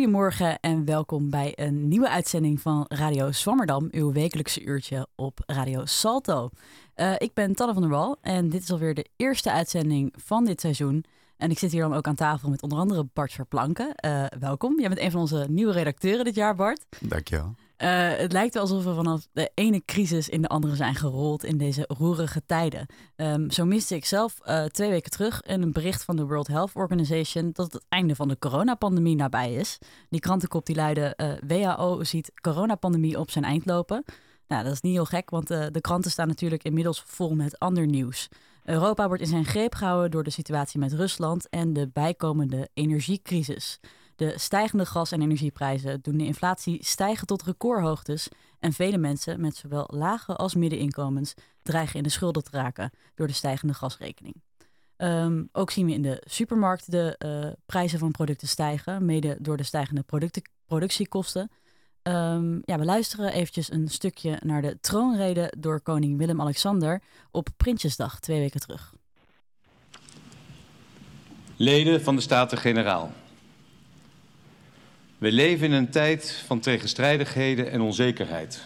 Zwammerdam. Een hele goede morgen en welkom bij een nieuwe uitzending van Radio Zwammerdam, uw wekelijkse uurtje op Radio Salto. Uh, ik ben Tanne van der Wal en dit is alweer de eerste uitzending van dit seizoen. En ik zit hier dan ook aan tafel met onder andere Bart Verplanken. Uh, welkom, jij bent een van onze nieuwe redacteuren dit jaar, Bart. Dankjewel. Uh, het lijkt alsof we vanaf de ene crisis in de andere zijn gerold in deze roerige tijden. Um, zo miste ik zelf uh, twee weken terug een bericht van de World Health Organization dat het einde van de coronapandemie nabij is. Die krantenkop die luidde: uh, WHO ziet coronapandemie op zijn eind lopen. Nou, dat is niet heel gek, want de kranten staan natuurlijk inmiddels vol met ander nieuws. Europa wordt in zijn greep gehouden door de situatie met Rusland en de bijkomende energiecrisis. De stijgende gas- en energieprijzen doen de inflatie stijgen tot recordhoogtes en vele mensen met zowel lage als middeninkomens dreigen in de schulden te raken door de stijgende gasrekening. Um, ook zien we in de supermarkt de uh, prijzen van producten stijgen, mede door de stijgende productiekosten. Um, ja, we luisteren eventjes een stukje naar de troonrede door koning Willem-Alexander op Prinsjesdag twee weken terug. Leden van de Staten-Generaal. We leven in een tijd van tegenstrijdigheden en onzekerheid.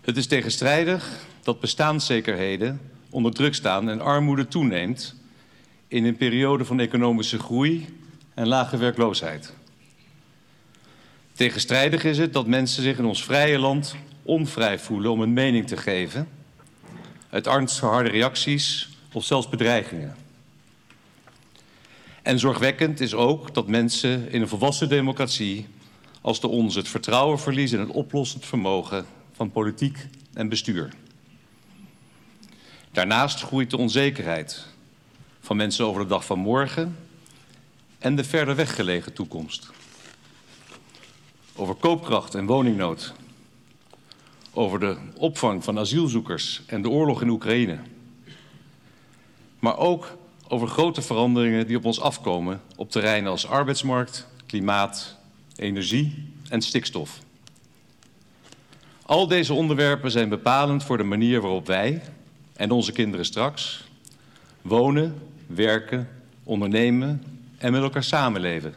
Het is tegenstrijdig dat bestaanszekerheden onder druk staan en armoede toeneemt in een periode van economische groei en lage werkloosheid. Tegenstrijdig is het dat mensen zich in ons vrije land onvrij voelen om een mening te geven, uit angst voor harde reacties of zelfs bedreigingen. En zorgwekkend is ook dat mensen in een volwassen democratie als de onze het vertrouwen verliezen in het oplossend vermogen van politiek en bestuur. Daarnaast groeit de onzekerheid van mensen over de dag van morgen en de verder weggelegen toekomst. Over koopkracht en woningnood. Over de opvang van asielzoekers en de oorlog in Oekraïne. Maar ook over grote veranderingen die op ons afkomen op terreinen als arbeidsmarkt, klimaat, energie en stikstof. Al deze onderwerpen zijn bepalend voor de manier waarop wij en onze kinderen straks wonen, werken, ondernemen en met elkaar samenleven.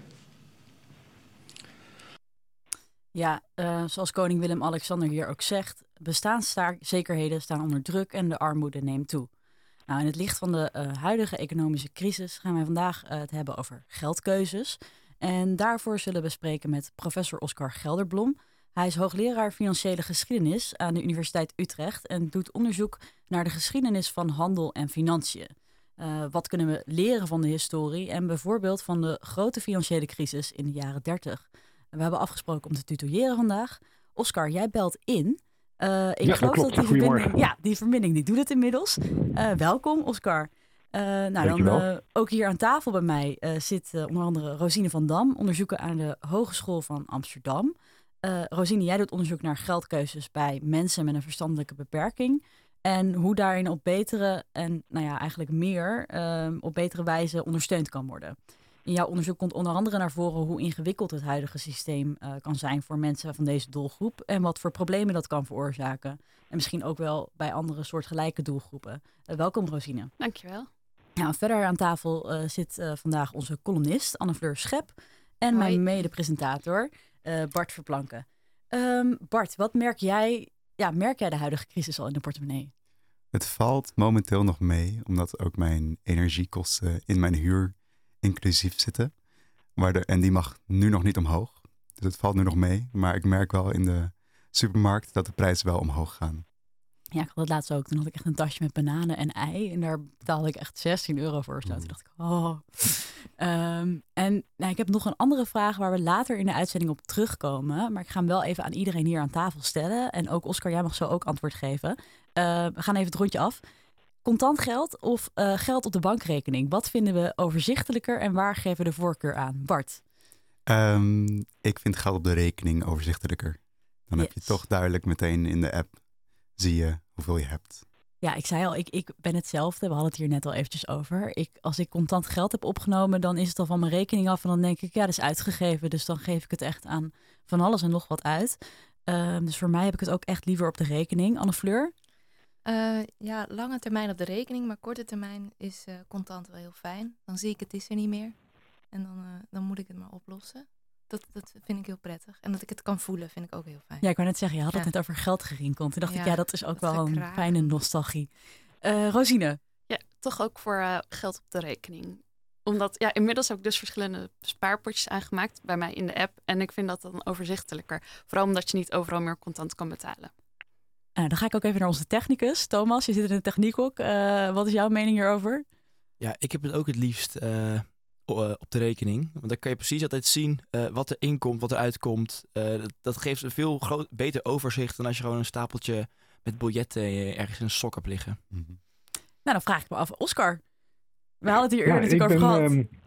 Ja, uh, zoals koning Willem-Alexander hier ook zegt, bestaanszekerheden staan onder druk en de armoede neemt toe. Nou, in het licht van de uh, huidige economische crisis gaan wij vandaag uh, het hebben over geldkeuzes. En daarvoor zullen we spreken met professor Oscar Gelderblom. Hij is hoogleraar financiële geschiedenis aan de Universiteit Utrecht en doet onderzoek naar de geschiedenis van handel en financiën. Uh, wat kunnen we leren van de historie en bijvoorbeeld van de grote financiële crisis in de jaren 30? We hebben afgesproken om te tutoyeren vandaag. Oscar, jij belt in. Uh, ik ja, geloof dat, dat die verbinding, ja, die verbinding die doet het inmiddels. Uh, welkom, Oscar. Uh, nou, dan ook hier aan tafel bij mij zit onder andere Rosine van Dam, onderzoeker aan de Hogeschool van Amsterdam. Rosine, jij doet onderzoek naar geldkeuzes bij mensen met een verstandelijke beperking. En hoe daarin op betere en nou ja, eigenlijk meer op betere wijze ondersteund kan worden. In jouw onderzoek komt onder andere naar voren hoe ingewikkeld het huidige systeem uh, kan zijn voor mensen van deze doelgroep en wat voor problemen dat kan veroorzaken. En misschien ook wel bij andere soortgelijke doelgroepen. Uh, welkom Rosine. Dankjewel. Nou, verder aan tafel uh, zit vandaag onze columnist Anne-Fleur Schep en Hoi. mijn mede-presentator Bart Verplanken. Um, Bart, wat merk jij, ja, merk jij de huidige crisis al in de portemonnee? Het valt momenteel nog mee, omdat ook mijn energiekosten in mijn huur inclusief zitten. Maar de, en die mag nu nog niet omhoog. Dus het valt nu nog mee. Maar ik merk wel in de supermarkt dat de prijzen wel omhoog gaan. Ja, ik had het laatst ook. Toen had ik echt een tasje met bananen en ei. En daar betaalde ik echt 16 euro voor. Toen dacht ik, oh. Um, en nou, ik heb nog een andere vraag waar we later in de uitzending op terugkomen. Maar ik ga hem wel even aan iedereen hier aan tafel stellen. En ook Oscar, jij mag zo ook antwoord geven. Uh, we gaan even het rondje af. Contant geld of uh, geld op de bankrekening? Wat vinden we overzichtelijker en waar geven we de voorkeur aan? Bart? Um, ik vind geld op de rekening overzichtelijker. Dan yes. heb je toch duidelijk meteen in de app, zie je hoeveel je hebt. Ja, ik zei al, ik, ik ben hetzelfde. We hadden het hier net al eventjes over. Ik, als ik contant geld heb opgenomen, dan is het al van mijn rekening af. En dan denk ik, ja, dat is uitgegeven. Dus dan geef ik het echt aan van alles en nog wat uit. Uh, dus voor mij heb ik het ook echt liever op de rekening. Anne Fleur? Uh, ja, lange termijn op de rekening, maar korte termijn is uh, contant wel heel fijn. Dan zie ik het is er niet meer. en dan, uh, dan moet ik het maar oplossen. Dat, dat vind ik heel prettig. En dat ik het kan voelen, vind ik ook heel fijn. Ja, ik wou net zeggen, je had het net over geld gerinkeld. Toen dacht ik, ja, dat is ook wel een fijne nostalgie. Uh, Rosine? Ja, toch ook voor uh, geld op de rekening. Omdat, ja, inmiddels heb ik dus verschillende spaarpotjes aangemaakt bij mij in de app. En ik vind dat dan overzichtelijker. Vooral omdat je niet overal meer contant kan betalen. Nou, dan ga ik ook even naar onze technicus. Thomas, je zit in de techniekhoek. Uh, wat is jouw mening hierover? Ja, ik heb het ook het liefst uh, op de rekening. Want dan kan je precies altijd zien uh, wat er inkomt, wat er uitkomt. Dat, dat, geeft een veel groot, beter overzicht dan als je gewoon een stapeltje met biljetten ergens in een sok hebt liggen. Mm -hmm. Nou, dan vraag ik me af, Oscar. We hadden het hier eerder ja, natuurlijk over ben, gehad. Um,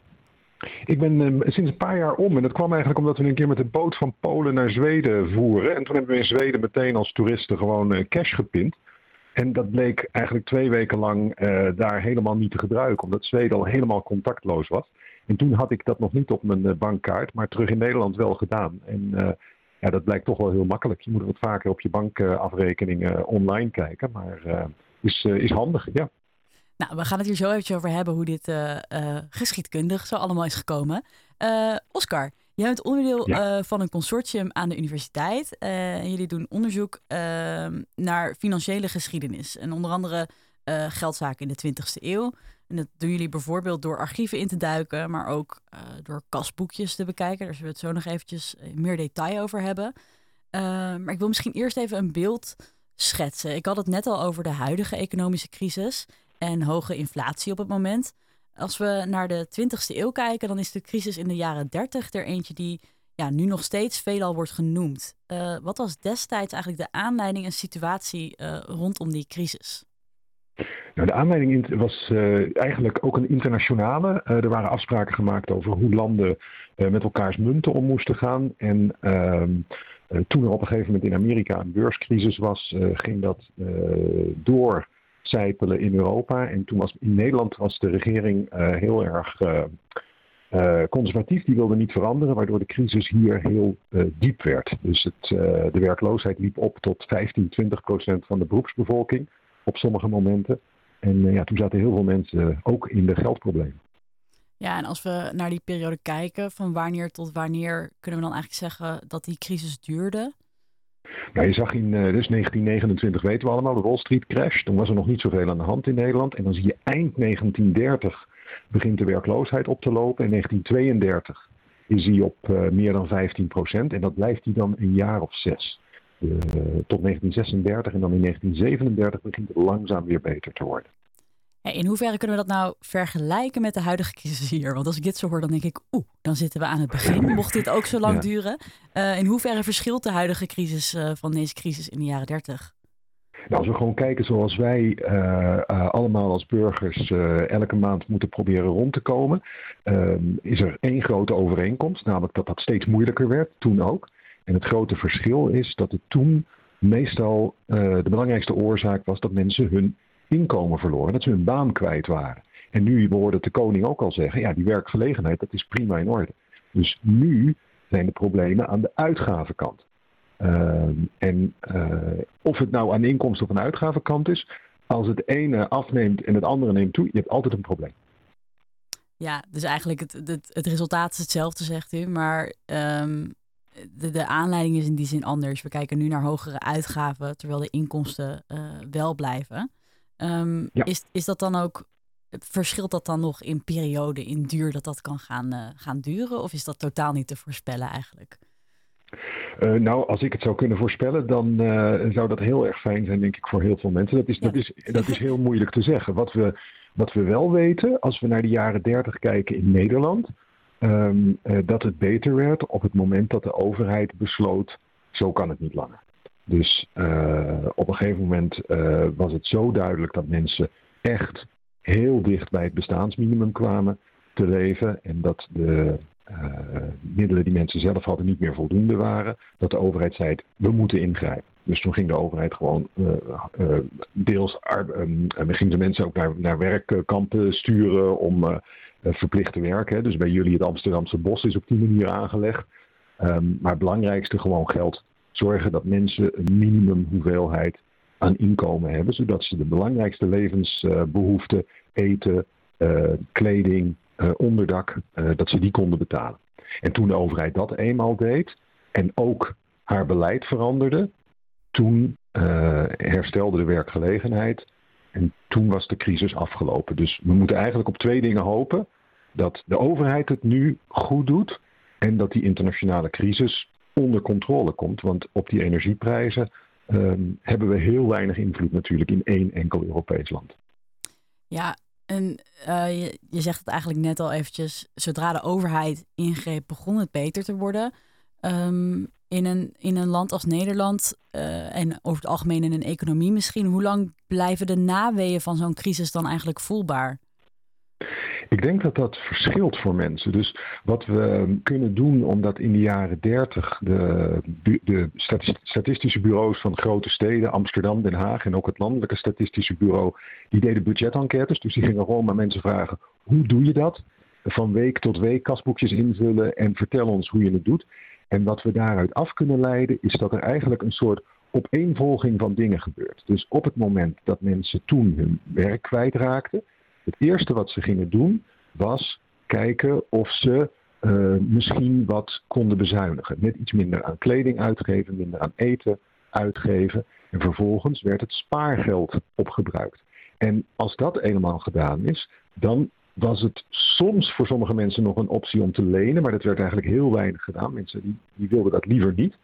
ik ben um, sinds een paar jaar om. En dat kwam eigenlijk omdat we een keer met de boot van Polen naar Zweden voeren. En toen hebben we in Zweden meteen als toeristen gewoon uh, cash gepind. En dat bleek eigenlijk twee weken lang uh, daar helemaal niet te gebruiken. Omdat Zweden al helemaal contactloos was. En toen had ik dat nog niet op mijn bankkaart. Maar terug in Nederland wel gedaan. En ja, dat blijkt toch wel heel makkelijk. Je moet wat vaker op je bankafrekeningen online kijken. Maar is, is handig, ja. Nou, we gaan het hier zo eventjes over hebben hoe dit uh, uh, geschiedkundig zo allemaal is gekomen. Uh, Oscar, jij bent onderdeel ja. van een consortium aan de universiteit. en jullie doen onderzoek ehm, naar financiële geschiedenis. En onder andere geldzaken in de 20e eeuw. En dat doen jullie bijvoorbeeld door archieven in te duiken, maar ook door kasboekjes te bekijken. Daar zullen we het zo nog eventjes meer detail over hebben. maar ik wil misschien eerst even een beeld schetsen. Ik had het net al over de huidige economische crisis en hoge inflatie op het moment. Als we naar de 20e eeuw kijken, dan is de crisis in de jaren 30 er eentje die ja, nu nog steeds veelal wordt genoemd. Uh, wat was destijds eigenlijk de aanleiding en situatie uh, rondom die crisis? Nou, de aanleiding was uh, eigenlijk ook een internationale. er waren afspraken gemaakt over hoe landen met elkaars munten om moesten gaan. En ehm, toen er op een gegeven moment in Amerika een beurscrisis was, ging dat door zijpelen in Europa. En toen was in Nederland was de regering uh, heel erg uh, uh, conservatief. Die wilde niet veranderen, waardoor de crisis hier heel diep werd. Dus het, de werkloosheid liep op tot 15, 20 procent van de beroepsbevolking op sommige momenten. En ja, toen zaten heel veel mensen ook in de geldproblemen. Ja, en als we naar die periode kijken, van wanneer tot wanneer kunnen we dan eigenlijk zeggen dat die crisis duurde? Je zag in uh, dus 1929, weten we allemaal, de Wall Street crash. Toen was er nog niet zoveel aan de hand in Nederland. En dan zie je eind 1930 begint de werkloosheid op te lopen. In 1932 is die op uh, meer dan 15 procent. En dat blijft die dan een jaar of zes. Uh, tot 1936 en dan in 1937 begint het langzaam weer beter te worden. In hoeverre kunnen we dat nou vergelijken met de huidige crisis hier? Want als ik dit zo hoor, dan denk ik, oeh, dan zitten we aan het begin. Mocht dit ook zo lang duren. Uh, in hoeverre verschilt de huidige crisis uh, van deze crisis in de jaren 30? Nou, als we gewoon kijken zoals wij uh, allemaal als burgers elke maand moeten proberen rond te komen, ehm, is er één grote overeenkomst, namelijk dat dat steeds moeilijker werd, toen ook. En het grote verschil is dat het toen meestal de belangrijkste oorzaak was dat mensen hun inkomen verloren, dat ze hun baan kwijt waren. En nu, we de koning ook al zeggen, ja, die werkgelegenheid, dat is prima in orde. Dus nu zijn de problemen aan de uitgavenkant. Uh, en uh, of het nou aan de inkomsten of aan de uitgavenkant is, als het ene afneemt en het andere neemt toe, je hebt altijd een probleem. Ja, dus eigenlijk het, het, het resultaat is hetzelfde, zegt u, maar um, de, de aanleiding is in die zin anders. We kijken nu naar hogere uitgaven, terwijl de inkomsten uh, wel blijven. Um, ja. is, is dat dan ook, verschilt dat dan nog in periode, in duur dat dat kan gaan, uh, gaan duren? Of is dat totaal niet te voorspellen eigenlijk? Uh, nou, als ik het zou kunnen voorspellen, dan uh, zou dat heel erg fijn zijn, denk ik, voor heel veel mensen. Dat is, ja. dat is, dat is heel moeilijk te zeggen. Wat we, wat we wel weten, als we naar de jaren 30 kijken in Nederland, um, dat het beter werd op het moment dat de overheid besloot, zo kan het niet langer. Dus uh, op een gegeven moment uh, was het zo duidelijk dat mensen echt heel dicht bij het bestaansminimum kwamen te leven. En dat de uh, middelen die mensen zelf hadden niet meer voldoende waren. Dat de overheid zei, we moeten ingrijpen. Dus toen ging de overheid gewoon deels, um, ging de mensen ook naar, naar werkkampen sturen om verplicht te werken. Dus bij jullie het Amsterdamse bos is op die manier aangelegd. Um, maar het belangrijkste gewoon geld zorgen dat mensen een minimum hoeveelheid aan inkomen hebben, zodat ze de belangrijkste levensbehoeften, eten, uh, kleding, onderdak, dat ze die konden betalen. En toen de overheid dat eenmaal deed en ook haar beleid veranderde, toen herstelde de werkgelegenheid en toen was de crisis afgelopen. Dus we moeten eigenlijk op twee dingen hopen. Dat de overheid het nu goed doet en dat die internationale crisis onder controle komt. Want op die energieprijzen ehm, hebben we heel weinig invloed natuurlijk in één enkel Europees land. Ja, en uh, je, zegt het eigenlijk net al eventjes. Zodra de overheid ingreep, begon het beter te worden. Um, in een, in een land als Nederland uh, en over het algemeen in een economie misschien, hoe lang blijven de naweeën van zo'n crisis dan eigenlijk voelbaar? Ik denk dat dat verschilt voor mensen. Dus wat we kunnen doen, omdat in de jaren 30 de, de statistische bureaus van grote steden, Amsterdam, Den Haag en ook het landelijke statistische bureau, die deden budgetenquêtes. Dus die gingen gewoon maar mensen vragen, hoe doe je dat? Van week tot week kasboekjes invullen en vertel ons hoe je het doet. En wat we daaruit af kunnen leiden is dat er eigenlijk een soort opeenvolging van dingen gebeurt. Dus op het moment dat mensen toen hun werk kwijtraakten, het eerste wat ze gingen doen was kijken of ze uh, misschien wat konden bezuinigen. Net iets minder aan kleding uitgeven, minder aan eten uitgeven. En vervolgens werd het spaargeld opgebruikt. En als dat eenmaal gedaan is, dan was het soms voor sommige mensen nog een optie om te lenen, maar dat werd eigenlijk heel weinig gedaan. Mensen die, die wilden dat liever niet.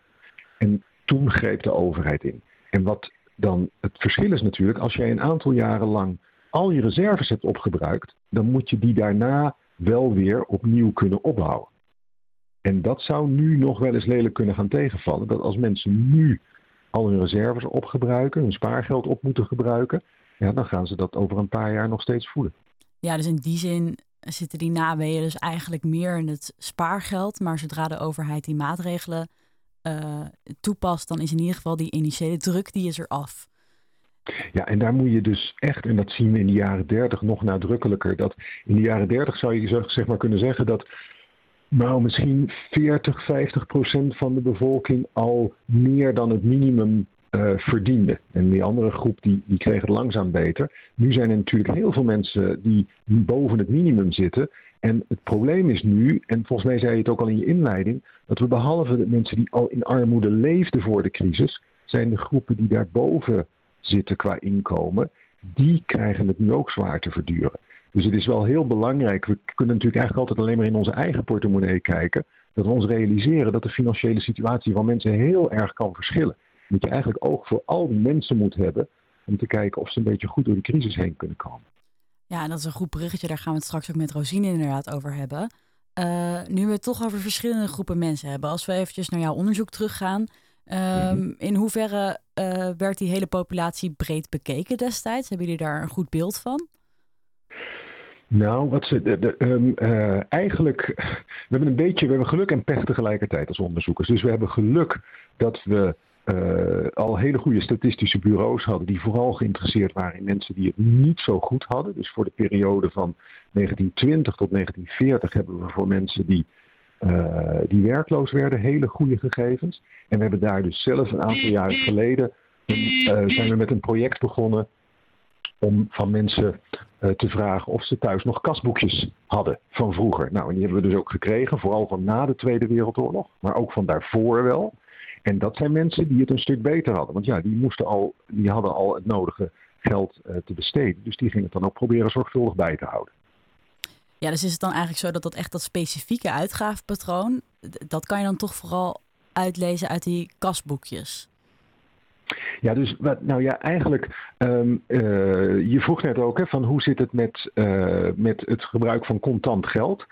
En toen greep de overheid in. En wat dan het verschil is natuurlijk, als jij een aantal jaren lang al je reserves hebt opgebruikt, dan moet je die daarna wel weer opnieuw kunnen opbouwen. En dat zou nu nog wel eens lelijk kunnen gaan tegenvallen. Dat als mensen nu al hun reserves opgebruiken, hun spaargeld op moeten gebruiken, ja, dan gaan ze dat over een paar jaar nog steeds voelen. Ja, dus in die zin zitten die naweeën dus eigenlijk meer in het spaargeld. Maar zodra de overheid die maatregelen uh, toepast, dan is in ieder geval die initiële druk die is er af. Ja, en daar moet je dus echt, en dat zien we in de jaren 30 nog nadrukkelijker, dat in de jaren 30 zou je zeg maar kunnen zeggen dat nou misschien 40, 50 procent van de bevolking al meer dan het minimum uh, verdiende. En die andere groep die, die kreeg het langzaam beter. Nu zijn er natuurlijk heel veel mensen die boven het minimum zitten. En het probleem is nu, en volgens mij zei je het ook al in je inleiding, dat we behalve de mensen die al in armoede leefden voor de crisis, zijn de groepen die daarboven zitten qua inkomen, die krijgen het nu ook zwaar te verduren. Dus het is wel heel belangrijk. We kunnen natuurlijk eigenlijk altijd alleen maar in onze eigen portemonnee kijken. Dat we ons realiseren dat de financiële situatie van mensen heel erg kan verschillen dat je eigenlijk oog voor al die mensen moet hebben om te kijken of ze een beetje goed door de crisis heen kunnen komen. Ja, en dat is een goed berichtje. Daar gaan we het straks ook met Rosine inderdaad over hebben. Uh, nu we het toch over verschillende groepen mensen hebben. Als we eventjes naar jouw onderzoek teruggaan. Um, In hoeverre uh, werd die hele populatie breed bekeken destijds? Hebben jullie daar een goed beeld van? Nou, wat ze, de, de, um, uh, eigenlijk, we hebben een beetje, we hebben geluk en pech tegelijkertijd als onderzoekers. Dus we hebben geluk dat we uh, al hele goede statistische bureaus hadden die vooral geïnteresseerd waren in mensen die het niet zo goed hadden. Dus voor de periode van 1920 tot 1940 hebben we voor mensen die, uh, die werkloos werden hele goede gegevens. En we hebben daar dus zelf een aantal jaar geleden uh, zijn we met een project begonnen om van mensen te vragen of ze thuis nog kasboekjes hadden van vroeger. Nou, en die hebben we dus ook gekregen, vooral van na de Tweede Wereldoorlog, maar ook van daarvoor wel. En dat zijn mensen die het een stuk beter hadden. Want ja, die, moesten al, die hadden al het nodige geld te besteden. Dus die gingen het dan ook proberen zorgvuldig bij te houden. Ja, dus is het dan eigenlijk zo dat dat echt dat specifieke uitgavenpatroon, dat kan je dan toch vooral uitlezen uit die kasboekjes? Ja, dus wat, nou ja, eigenlijk, um, uh, je vroeg net ook hè, van hoe zit het met, uh, met het gebruik van contant geld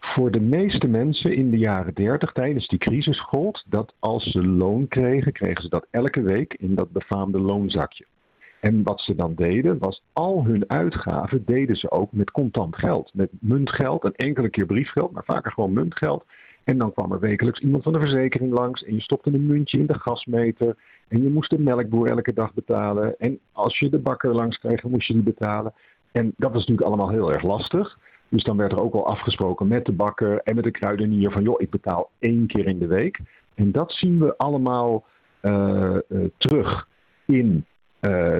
voor de meeste mensen in de jaren 30 tijdens die crisis gold dat als ze loon kregen, kregen ze dat elke week in dat befaamde loonzakje. En wat ze dan deden, was al hun uitgaven deden ze ook met contant geld. Met muntgeld, een enkele keer briefgeld, maar vaker gewoon muntgeld. En dan kwam er wekelijks iemand van de verzekering langs en je stopte een muntje in de gasmeter. En je moest de melkboer elke dag betalen. En als je de bakker langs kreeg, moest je die betalen. En dat was natuurlijk allemaal heel erg lastig. Dus dan werd er ook al afgesproken met de bakker en met de kruidenier van joh, ik betaal één keer in de week. En dat zien we allemaal uh, uh, terug in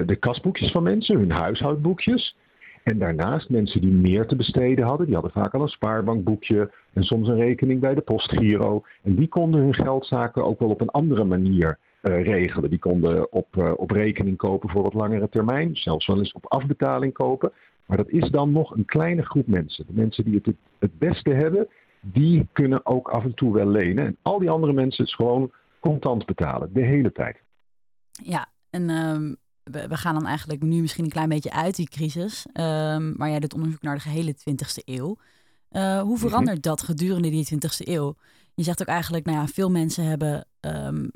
de kasboekjes van mensen, hun huishoudboekjes. En daarnaast mensen die meer te besteden hadden, die hadden vaak al een spaarbankboekje en soms een rekening bij de postgiro. En die konden hun geldzaken ook wel op een andere manier uh, regelen. Die konden op, uh, op rekening kopen voor wat langere termijn, zelfs wel eens op afbetaling kopen. Maar dat is dan nog een kleine groep mensen. De mensen die het het beste hebben, die kunnen ook af en toe wel lenen. En al die andere mensen is gewoon contant betalen, de hele tijd. Ja, en um, we, we, gaan dan eigenlijk nu misschien een klein beetje uit die crisis. Um, maar jij doet onderzoek naar de gehele 20e eeuw. Uh, hoe verandert dat gedurende die 20e eeuw? Je zegt ook eigenlijk, nou ja, veel mensen hebben um,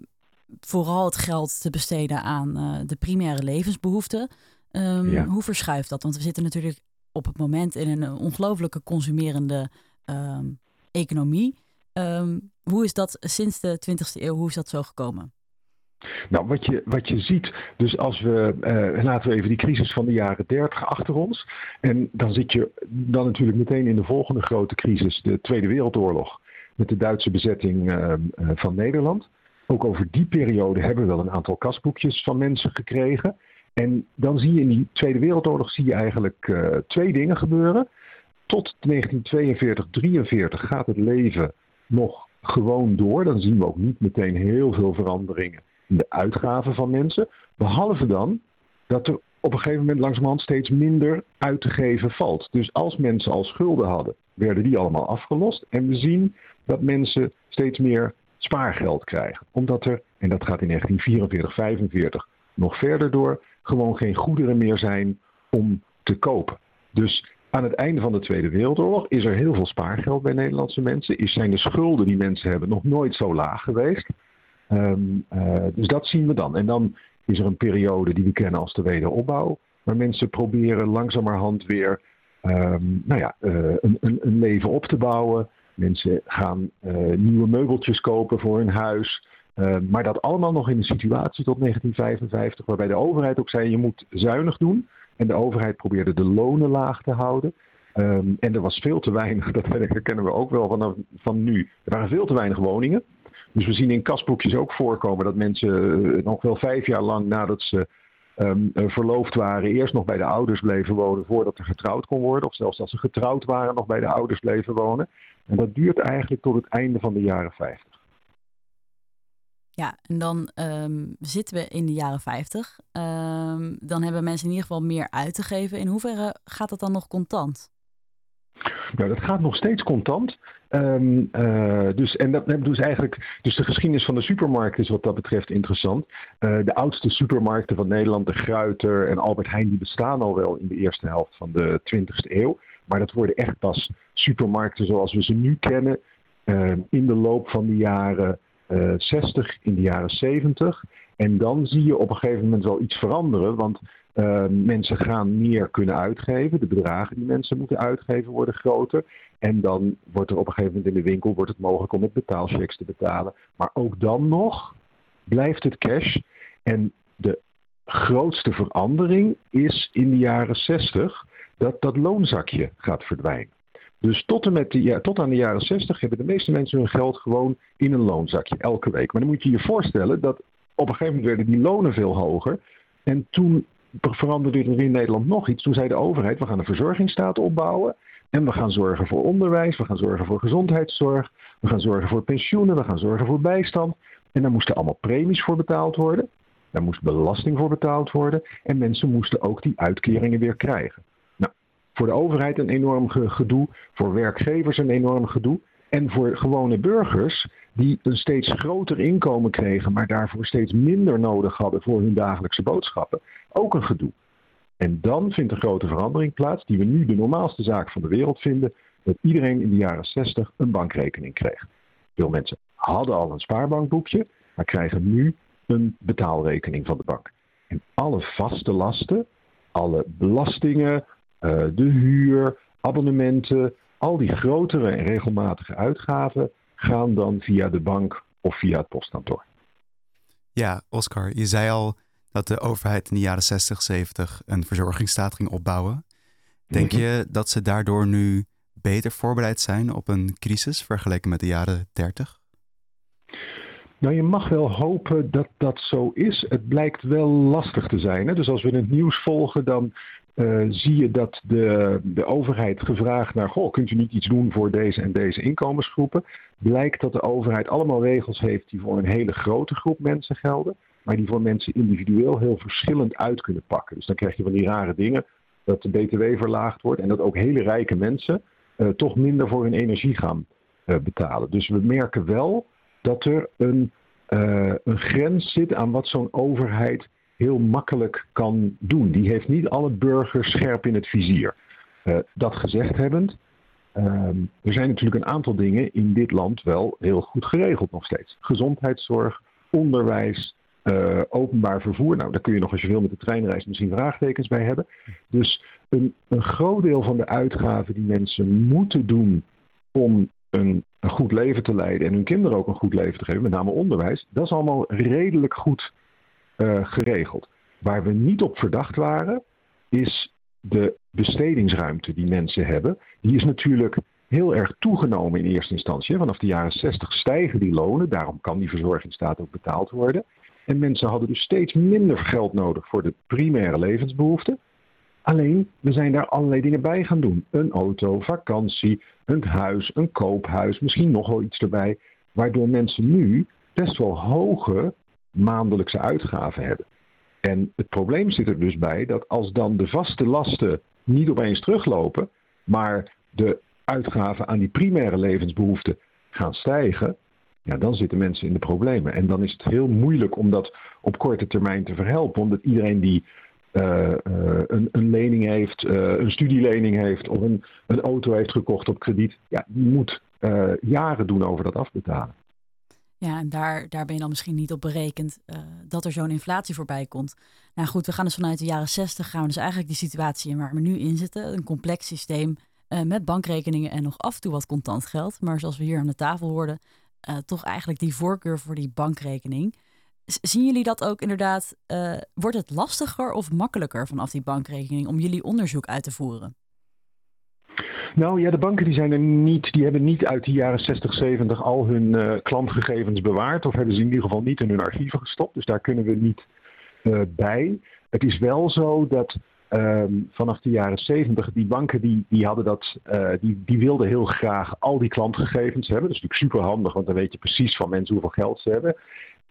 vooral het geld te besteden aan uh, de primaire levensbehoeften. Um, ja. Hoe verschuift dat? Want we zitten natuurlijk op het moment in een ongelooflijke consumerende um, economie. Hoe is dat sinds de 20e eeuw, hoe is dat zo gekomen? Nou, wat je, wat je ziet, dus als we, uh, laten we even die crisis van de jaren 30 achter ons. En dan zit je dan natuurlijk meteen in de volgende grote crisis, de Tweede Wereldoorlog, met de Duitse bezetting uh, uh, van Nederland. Ook over die periode hebben we wel een aantal kasboekjes van mensen gekregen. En dan zie je in die Tweede Wereldoorlog zie je eigenlijk uh, twee dingen gebeuren. Tot 1942, 43 gaat het leven nog gewoon door. Dan zien we ook niet meteen heel veel veranderingen in de uitgaven van mensen. Behalve dan dat er op een gegeven moment langzamerhand steeds minder uit te geven valt. Dus als mensen al schulden hadden, werden die allemaal afgelost. En we zien dat mensen steeds meer spaargeld krijgen. Omdat er, en dat gaat in 1944, 45 nog verder door, gewoon geen goederen meer zijn om te kopen. Dus aan het einde van de Tweede Wereldoorlog is er heel veel spaargeld bij Nederlandse mensen. Is, zijn de schulden die mensen hebben nog nooit zo laag geweest. Um, uh, dus dat zien we dan. En dan is er een periode die we kennen als de wederopbouw. Waar mensen proberen langzamerhand weer um, nou ja, uh, een, een, een, leven op te bouwen. Mensen gaan uh, nieuwe meubeltjes kopen voor hun huis. Uh, maar dat allemaal nog in een situatie tot 1955, waarbij de overheid ook zei: je moet zuinig doen. En de overheid probeerde de lonen laag te houden. En er was veel te weinig, dat herkennen we ook wel van, van nu. Er waren veel te weinig woningen. Dus we zien in kasboekjes ook voorkomen dat mensen uh, nog wel vijf jaar lang nadat ze um, uh, verloofd waren, eerst nog bij de ouders bleven wonen voordat er getrouwd kon worden. Of zelfs als ze getrouwd waren, nog bij de ouders bleven wonen. En dat duurt eigenlijk tot het einde van de jaren 50. Ja, en dan um, zitten we in de jaren 50. Um, dan hebben mensen in ieder geval meer uit te geven. In hoeverre gaat dat dan nog contant? Nou, dat gaat nog steeds contant. Um, uh, dus, en dat dus eigenlijk, dus de geschiedenis van de supermarkt is wat dat betreft interessant. Uh, de oudste supermarkten van Nederland, de Gruiter en Albert Heijn, die bestaan al wel in de eerste helft van de 20e eeuw. Maar dat worden echt pas supermarkten zoals we ze nu kennen uh, in de loop van de jaren 60, in de jaren 70. En dan zie je op een gegeven moment wel iets veranderen, want uh, mensen gaan meer kunnen uitgeven. De bedragen die mensen moeten uitgeven worden groter. En dan wordt er op een gegeven moment in de winkel wordt het mogelijk om met betaalchecks te betalen. Maar ook dan nog blijft het cash. En de grootste verandering is in de jaren 60 dat dat loonzakje gaat verdwijnen. Dus tot, en met de, tot aan de jaren 60 hebben de meeste mensen hun geld gewoon in een loonzakje elke week. Maar dan moet je je voorstellen dat op een gegeven moment werden die lonen veel hoger. En toen veranderde er in Nederland nog iets. Toen zei de overheid, we gaan een verzorgingsstaat opbouwen. En we gaan zorgen voor onderwijs, we gaan zorgen voor gezondheidszorg, we gaan zorgen voor pensioenen, we gaan zorgen voor bijstand. En daar moesten allemaal premies voor betaald worden. Daar moest belasting voor betaald worden. En mensen moesten ook die uitkeringen weer krijgen. Nou, voor de overheid een enorm gedoe, voor werkgevers een enorm gedoe. En voor gewone burgers die een steeds groter inkomen kregen, maar daarvoor steeds minder nodig hadden voor hun dagelijkse boodschappen, ook een gedoe. En dan vindt een grote verandering plaats, die we nu de normaalste zaak van de wereld vinden, dat iedereen in de jaren 60 een bankrekening kreeg. Veel mensen hadden al een spaarbankboekje, maar krijgen nu een betaalrekening van de bank. En alle vaste lasten, alle belastingen, uh, de huur, abonnementen, al die grotere en regelmatige uitgaven gaan dan via de bank of via het postkantoor. Ja, Oscar, je zei al dat de overheid in de jaren 60, 70 een verzorgingsstaat ging opbouwen. Denk mm -hmm. je dat ze daardoor nu beter voorbereid zijn op een crisis vergeleken met de jaren 30? Nou, je mag wel hopen dat dat zo is. Het blijkt wel lastig te zijn. Hè? Dus als we het nieuws volgen, dan uh, zie je dat de, de overheid gevraagd naar, goh, kunt u niet iets doen voor deze en deze inkomensgroepen? Blijkt dat de overheid allemaal regels heeft die voor een hele grote groep mensen gelden, maar die voor mensen individueel heel verschillend uit kunnen pakken. Dus dan krijg je van die rare dingen dat de BTW verlaagd wordt en dat ook hele rijke mensen uh, toch minder voor hun energie gaan uh, betalen. Dus we merken wel dat er een, een grens zit aan wat zo'n overheid heel makkelijk kan doen. Die heeft niet alle burgers scherp in het vizier. Uh, dat gezegd hebbend, uh, er zijn natuurlijk een aantal dingen in dit land wel heel goed geregeld nog steeds. Gezondheidszorg, onderwijs, uh, openbaar vervoer. Nou, daar kun je nog als je wil met de treinreis misschien vraagtekens bij hebben. Dus een, een groot deel van de uitgaven die mensen moeten doen om een, een, goed leven te leiden en hun kinderen ook een goed leven te geven, met name onderwijs, dat is allemaal redelijk goed geregeld. Waar we niet op verdacht waren, is de bestedingsruimte die mensen hebben. Die is natuurlijk heel erg toegenomen in eerste instantie. Vanaf de jaren 60 stijgen die lonen, daarom kan die verzorgingsstaat ook betaald worden. En mensen hadden dus steeds minder geld nodig voor de primaire levensbehoeften. Alleen, we zijn daar allerlei dingen bij gaan doen. Een auto, vakantie, een huis, een koophuis, misschien nog wel iets erbij. Waardoor mensen nu best wel hoge maandelijkse uitgaven hebben. En het probleem zit er dus bij dat als dan de vaste lasten niet opeens teruglopen, maar de uitgaven aan die primaire levensbehoeften gaan stijgen, ja, dan zitten mensen in de problemen. En dan is het heel moeilijk om dat op korte termijn te verhelpen, omdat iedereen die uh, uh, een, een, lening heeft, uh, een studielening heeft of een, een, auto heeft gekocht op krediet, ja, die moet jaren doen over dat afbetalen. Ja, en daar, daar ben je dan misschien niet op berekend uh, dat er zo'n inflatie voorbij komt. Nou goed, we gaan dus vanuit de jaren 60 gaan we dus eigenlijk die situatie in waar we nu in zitten. Een complex systeem uh, met bankrekeningen en nog af en toe wat contant geld. Maar zoals we hier aan de tafel hoorden, uh, toch eigenlijk die voorkeur voor die bankrekening. Zien jullie dat ook inderdaad? wordt het lastiger of makkelijker vanaf die bankrekening om jullie onderzoek uit te voeren? Nou ja, de banken die zijn er niet, die hebben niet uit de jaren 60, 70 al hun uh, klantgegevens bewaard. Of hebben ze in ieder geval niet in hun archieven gestopt. Dus daar kunnen we niet uh, bij. Het is wel zo dat um, vanaf de jaren 70 die banken die, die hadden dat, uh, die, die wilden heel graag al die klantgegevens hebben. Dat is natuurlijk super handig, want dan weet je precies van mensen hoeveel geld ze hebben.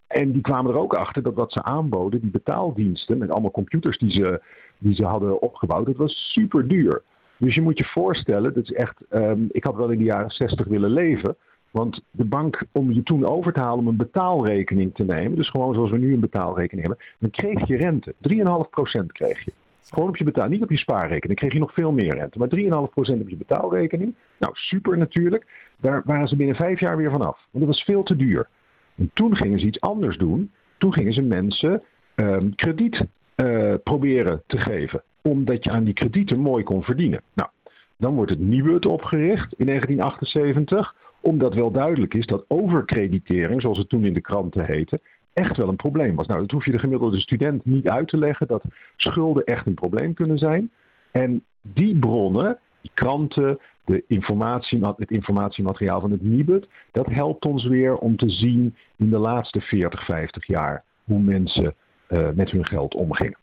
En die kwamen er ook achter dat wat ze aanboden, die betaaldiensten met allemaal computers die ze, die ze hadden opgebouwd, dat was super duur. Dus je moet je voorstellen, dat is echt, um, ik had wel in de jaren 60 willen leven. Want de bank, om je toen over te halen om een betaalrekening te nemen, dus gewoon zoals we nu een betaalrekening hebben, dan kreeg je rente. 3,5% kreeg je. Gewoon op je betaal, niet op je spaarrekening, kreeg je nog veel meer rente. Maar 3,5% op je betaalrekening, nou super natuurlijk, daar waren ze binnen vijf jaar weer vanaf. Want dat was veel te duur. En toen gingen ze iets anders doen. Toen gingen ze mensen um, krediet uh, proberen te geven omdat je aan die kredieten mooi kon verdienen. Nou, dan wordt het Nibud opgericht in 1978, omdat wel duidelijk is dat overkreditering, zoals het toen in de kranten heette, echt wel een probleem was. Nou, dat hoef je de gemiddelde student niet uit te leggen, dat schulden echt een probleem kunnen zijn. En die bronnen, die kranten, de informatie, het informatiemateriaal van het Nibud, dat helpt ons weer om te zien in de laatste 40, 50 jaar hoe mensen uh, met hun geld omgingen.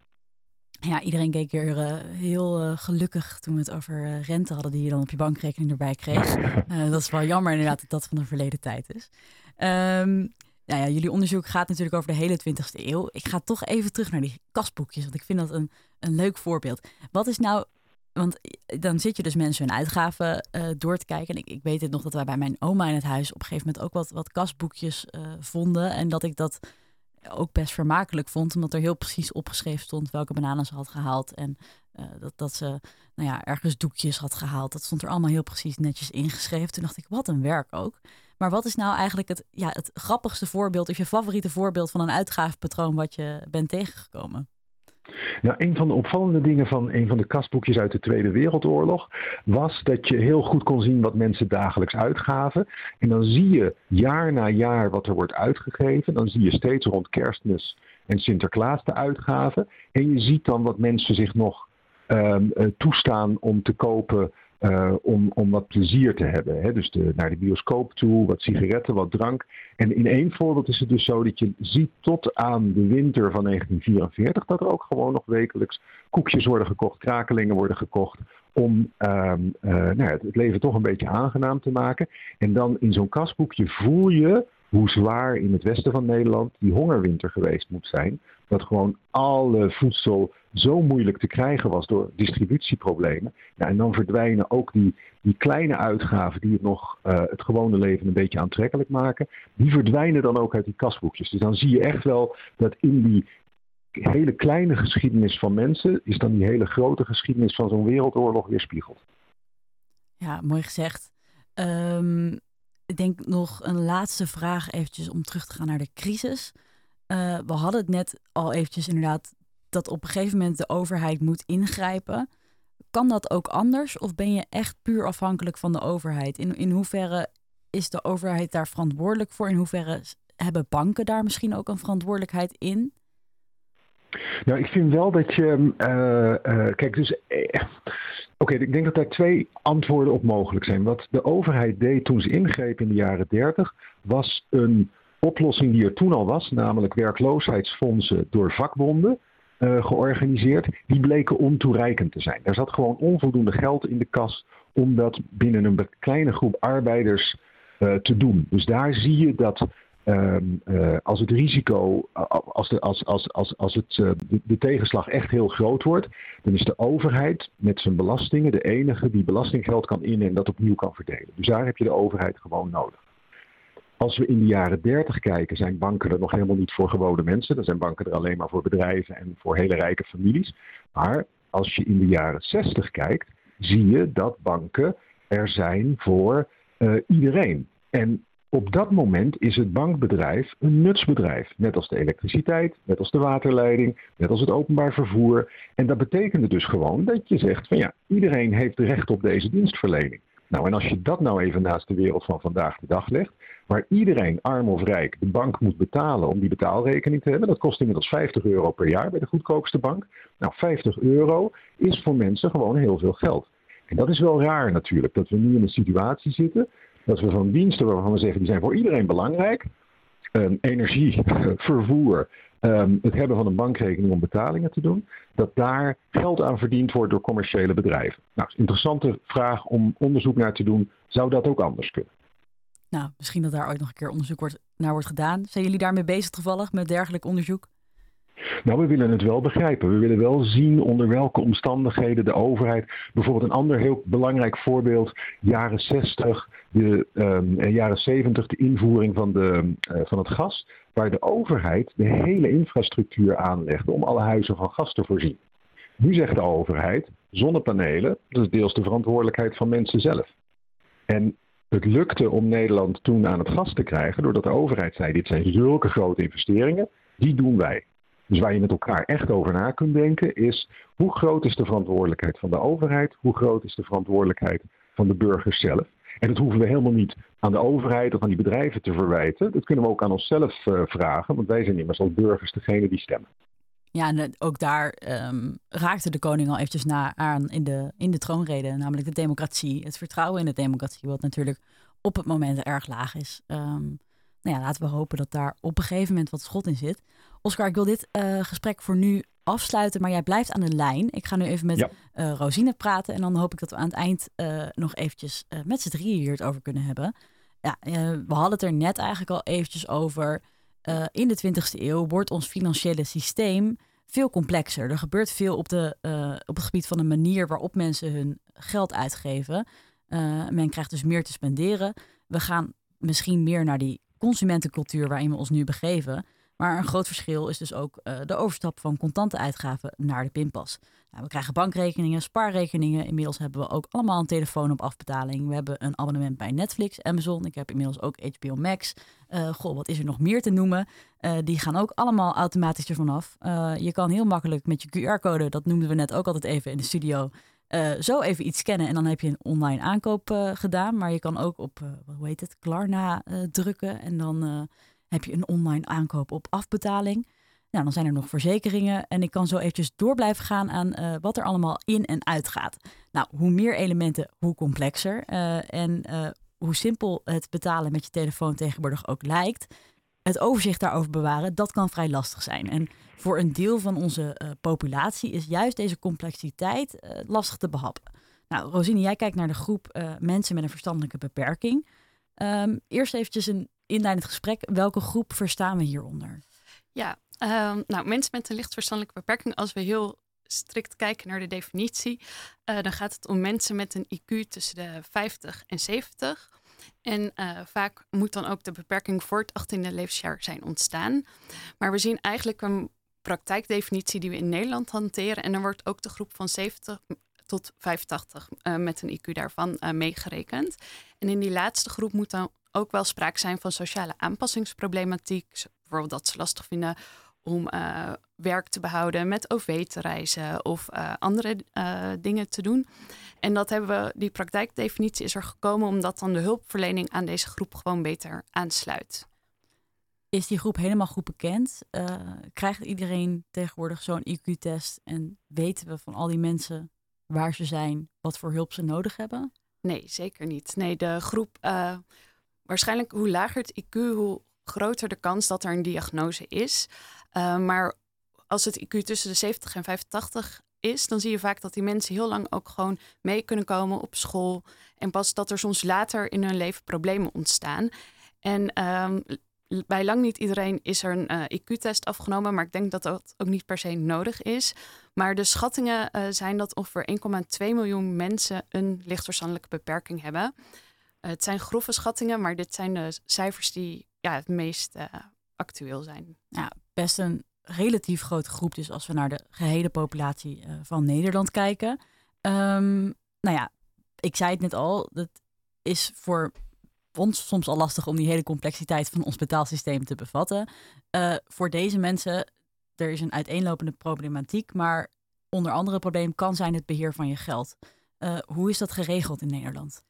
Ja, iedereen keek er uh, heel uh, gelukkig toen we het over uh, rente hadden die je dan op je bankrekening erbij kreeg. dat is wel jammer inderdaad dat dat van de verleden tijd is. Um, nou ja, jullie onderzoek gaat natuurlijk over de hele 20e eeuw. Ik ga toch even terug naar die kastboekjes, want ik vind dat een, een leuk voorbeeld. Wat is nou, want dan zit je dus mensen hun uitgaven door te kijken. En ik, ik weet het nog dat wij bij mijn oma in het huis op een gegeven moment ook wat, wat kastboekjes vonden. En dat ik dat ook best vermakelijk vond. Omdat er heel precies opgeschreven stond welke bananen ze had gehaald. En uh, dat, dat ze nou ja, ergens doekjes had gehaald. Dat stond er allemaal heel precies netjes ingeschreven. Toen dacht ik, wat een werk ook. Maar wat is nou eigenlijk het, ja, het grappigste voorbeeld... of je favoriete voorbeeld van een uitgavenpatroon wat je bent tegengekomen? Nou, een van de opvallende dingen van een van de kastboekjes uit de Tweede Wereldoorlog was dat je heel goed kon zien wat mensen dagelijks uitgaven. En dan zie je jaar na jaar wat er wordt uitgegeven. Dan zie je steeds rond kerstmis en Sinterklaas de uitgaven. En je ziet dan wat mensen zich nog um, toestaan om te kopen eh, om, om wat plezier te hebben. Hè? Dus de, naar de bioscoop toe, wat sigaretten, wat drank. En in één voorbeeld is het dus zo dat je ziet tot aan de winter van 1944 dat er ook gewoon nog wekelijks koekjes worden gekocht, krakelingen worden gekocht. Om ehm, eh, nou ja, het leven toch een beetje aangenaam te maken. En dan in zo'n kasboekje voel je hoe zwaar in het westen van Nederland die hongerwinter geweest moet zijn. Dat gewoon alle voedsel zo moeilijk te krijgen was door distributieproblemen. En dan verdwijnen ook die, die kleine uitgaven die het nog uh, het gewone leven een beetje aantrekkelijk maken. Die verdwijnen dan ook uit die kasboekjes. Dus dan zie je echt wel dat in die hele kleine geschiedenis van mensen is dan die hele grote geschiedenis van zo'n wereldoorlog weerspiegeld. Ja, mooi gezegd. Um, ik denk nog een laatste vraag eventjes om terug te gaan naar de crisis. Uh, we hadden het net al eventjes inderdaad dat op een gegeven moment de overheid moet ingrijpen. Kan dat ook anders of ben je echt puur afhankelijk van de overheid? In, in hoeverre is de overheid daar verantwoordelijk voor? In hoeverre hebben banken daar misschien ook een verantwoordelijkheid in? Nou, ik vind wel dat je. Uh, uh, kijk, dus. Uh, Oké, ik denk dat daar twee antwoorden op mogelijk zijn. Wat de overheid deed toen ze ingreep in de jaren 30, was een oplossing die er toen al was, namelijk werkloosheidsfondsen door vakbonden. Uh, georganiseerd, die bleken ontoereikend te zijn. Er zat gewoon onvoldoende geld in de kas om dat binnen een kleine groep arbeiders uh, te doen. Dus daar zie je dat Um, uh, als het risico, als, de, als, als, als, als het, de, tegenslag echt heel groot wordt, dan is de overheid met zijn belastingen de enige die belastinggeld kan innen en dat opnieuw kan verdelen. Dus daar heb je de overheid gewoon nodig. Als we in de jaren 30 kijken, zijn banken er nog helemaal niet voor gewone mensen. Dan zijn banken er alleen maar voor bedrijven en voor hele rijke families. Maar als je in de jaren 60 kijkt, zie je dat banken er zijn voor uh, iedereen. En op dat moment is het bankbedrijf een nutsbedrijf. Net als de elektriciteit, net als de waterleiding, net als het openbaar vervoer. En dat betekende dus gewoon dat je zegt van ja, iedereen heeft recht op deze dienstverlening. Nou, en als je dat nou even naast de wereld van vandaag de dag legt, waar iedereen, arm of rijk, de bank moet betalen om die betaalrekening te hebben, dat kost inmiddels 50 euro per jaar bij de goedkoopste bank. Nou, 50 euro is voor mensen gewoon heel veel geld. En dat is wel raar natuurlijk, dat we nu in een situatie zitten dat we van diensten waarvan we zeggen die zijn voor iedereen belangrijk, um, energie, vervoer, um, het hebben van een bankrekening om betalingen te doen, dat daar geld aan verdiend wordt door commerciële bedrijven. Nou, interessante vraag om onderzoek naar te doen. Zou dat ook anders kunnen? Nou, misschien dat daar ooit nog een keer onderzoek wordt, naar wordt gedaan. Zijn jullie daarmee bezig toevallig met dergelijk onderzoek? Nou, we willen het wel begrijpen. We willen wel zien onder welke omstandigheden de overheid. Bijvoorbeeld een ander heel belangrijk voorbeeld, jaren 60, de um, jaren 70, de invoering van, de, uh, van het gas, waar de overheid de hele infrastructuur aanlegde om alle huizen van gas te voorzien. Nu zegt de overheid, zonnepanelen, dat is deels de verantwoordelijkheid van mensen zelf. En het lukte om Nederland toen aan het gas te krijgen, doordat de overheid zei: dit zijn zulke grote investeringen, die doen wij. Dus waar je met elkaar echt over na kunt denken is hoe groot is de verantwoordelijkheid van de overheid, hoe groot is de verantwoordelijkheid van de burgers zelf. En dat hoeven we helemaal niet aan de overheid of aan die bedrijven te verwijten. Dat kunnen we ook aan onszelf uh, vragen, want wij zijn immers als burgers degene die stemmen. Ja, en ook daar um, raakte de koning al eventjes na aan in de, in de troonrede, namelijk de democratie. Het vertrouwen in de democratie, wat natuurlijk op het moment erg laag is. Um, nou ja, laten we hopen dat daar op een gegeven moment wat schot in zit. Oscar, ik wil dit uh, gesprek voor nu afsluiten, maar jij blijft aan de lijn. Ik ga nu even met ja. uh, Rosine praten en dan hoop ik dat we aan het eind uh, nog eventjes met z'n drieën hier het over kunnen hebben. Ja, we hadden het er net eigenlijk al eventjes over. In de 20e eeuw wordt ons financiële systeem veel complexer. Er gebeurt veel op, de, op het gebied van de manier waarop mensen hun geld uitgeven. men krijgt dus meer te spenderen. We gaan misschien meer naar die consumentencultuur waarin we ons nu begeven. Maar een groot verschil is dus ook uh, de overstap van contante uitgaven naar de pinpas. Nou, we krijgen bankrekeningen, spaarrekeningen. Inmiddels hebben we ook allemaal een telefoon op afbetaling. We hebben een abonnement bij Netflix, Amazon. Ik heb inmiddels ook HBO Max. Uh, goh, wat is er nog meer te noemen? Uh, die gaan ook allemaal automatisch ervan af. je kan heel makkelijk met je QR-code, dat noemden we net ook altijd even in de studio, zo even iets scannen en dan heb je een online aankoop gedaan. Maar je kan ook op, uh, hoe heet het, Klarna drukken en dan heb je een online aankoop op afbetaling. Nou, dan zijn er nog verzekeringen. En ik kan zo eventjes door blijven gaan aan eh, wat er allemaal in en uit gaat. Nou, hoe meer elementen, hoe complexer. Eh, en eh, hoe simpel het betalen met je telefoon tegenwoordig ook lijkt. Het overzicht daarover bewaren, dat kan vrij lastig zijn. En voor een deel van onze populatie is juist deze complexiteit lastig te behappen. Nou, Rosine, jij kijkt naar de groep mensen met een verstandelijke beperking. Um, eerst eventjes een inleidend gesprek. Welke groep verstaan we hieronder? Ja, um, nou, mensen met een licht verstandelijke beperking, als we heel strikt kijken naar de definitie, uh, dan gaat het om mensen met een IQ tussen de 50 en 70. En uh, vaak moet dan ook de beperking voor het 18e levensjaar zijn ontstaan. Maar we zien eigenlijk een praktijkdefinitie die we in Nederland hanteren. En dan wordt ook de groep van 70 tot 85 uh, met een IQ daarvan meegerekend. En in die laatste groep moet dan ook wel sprake zijn van sociale aanpassingsproblematiek. Bijvoorbeeld dat ze lastig vinden om uh, werk te behouden, met OV te reizen of andere dingen te doen. En dat hebben we, die praktijkdefinitie is er gekomen omdat dan de hulpverlening aan deze groep gewoon beter aansluit. Is die groep helemaal goed bekend? krijgt iedereen tegenwoordig zo'n IQ-test en weten we van al die mensen waar ze zijn, wat voor hulp ze nodig hebben? Nee, zeker niet. Nee, de groep, waarschijnlijk hoe lager het IQ, hoe groter de kans dat er een diagnose is. Uh, maar als het IQ tussen de 70 en 85 is, dan zie je vaak dat die mensen heel lang ook gewoon mee kunnen komen op school. En pas dat er soms later in hun leven problemen ontstaan. En um, bij lang niet iedereen is er een eh, IQ-test afgenomen, maar ik denk dat dat ook niet per se nodig is. Maar de schattingen uh, zijn dat ongeveer 1,2 miljoen mensen een lichtverstandelijke beperking hebben. Het zijn grove schattingen, maar dit zijn de cijfers die ja, het meest actueel zijn. Ja, best een relatief grote groep, dus als we naar de gehele populatie van Nederland kijken. Um, nou ja, ik zei het net al, dat is voor ons soms al lastig om die hele complexiteit van ons betaalsysteem te bevatten. Uh, voor deze mensen, er is een uiteenlopende problematiek, maar onder andere probleem kan zijn het beheer van je geld. Hoe is dat geregeld in Nederland?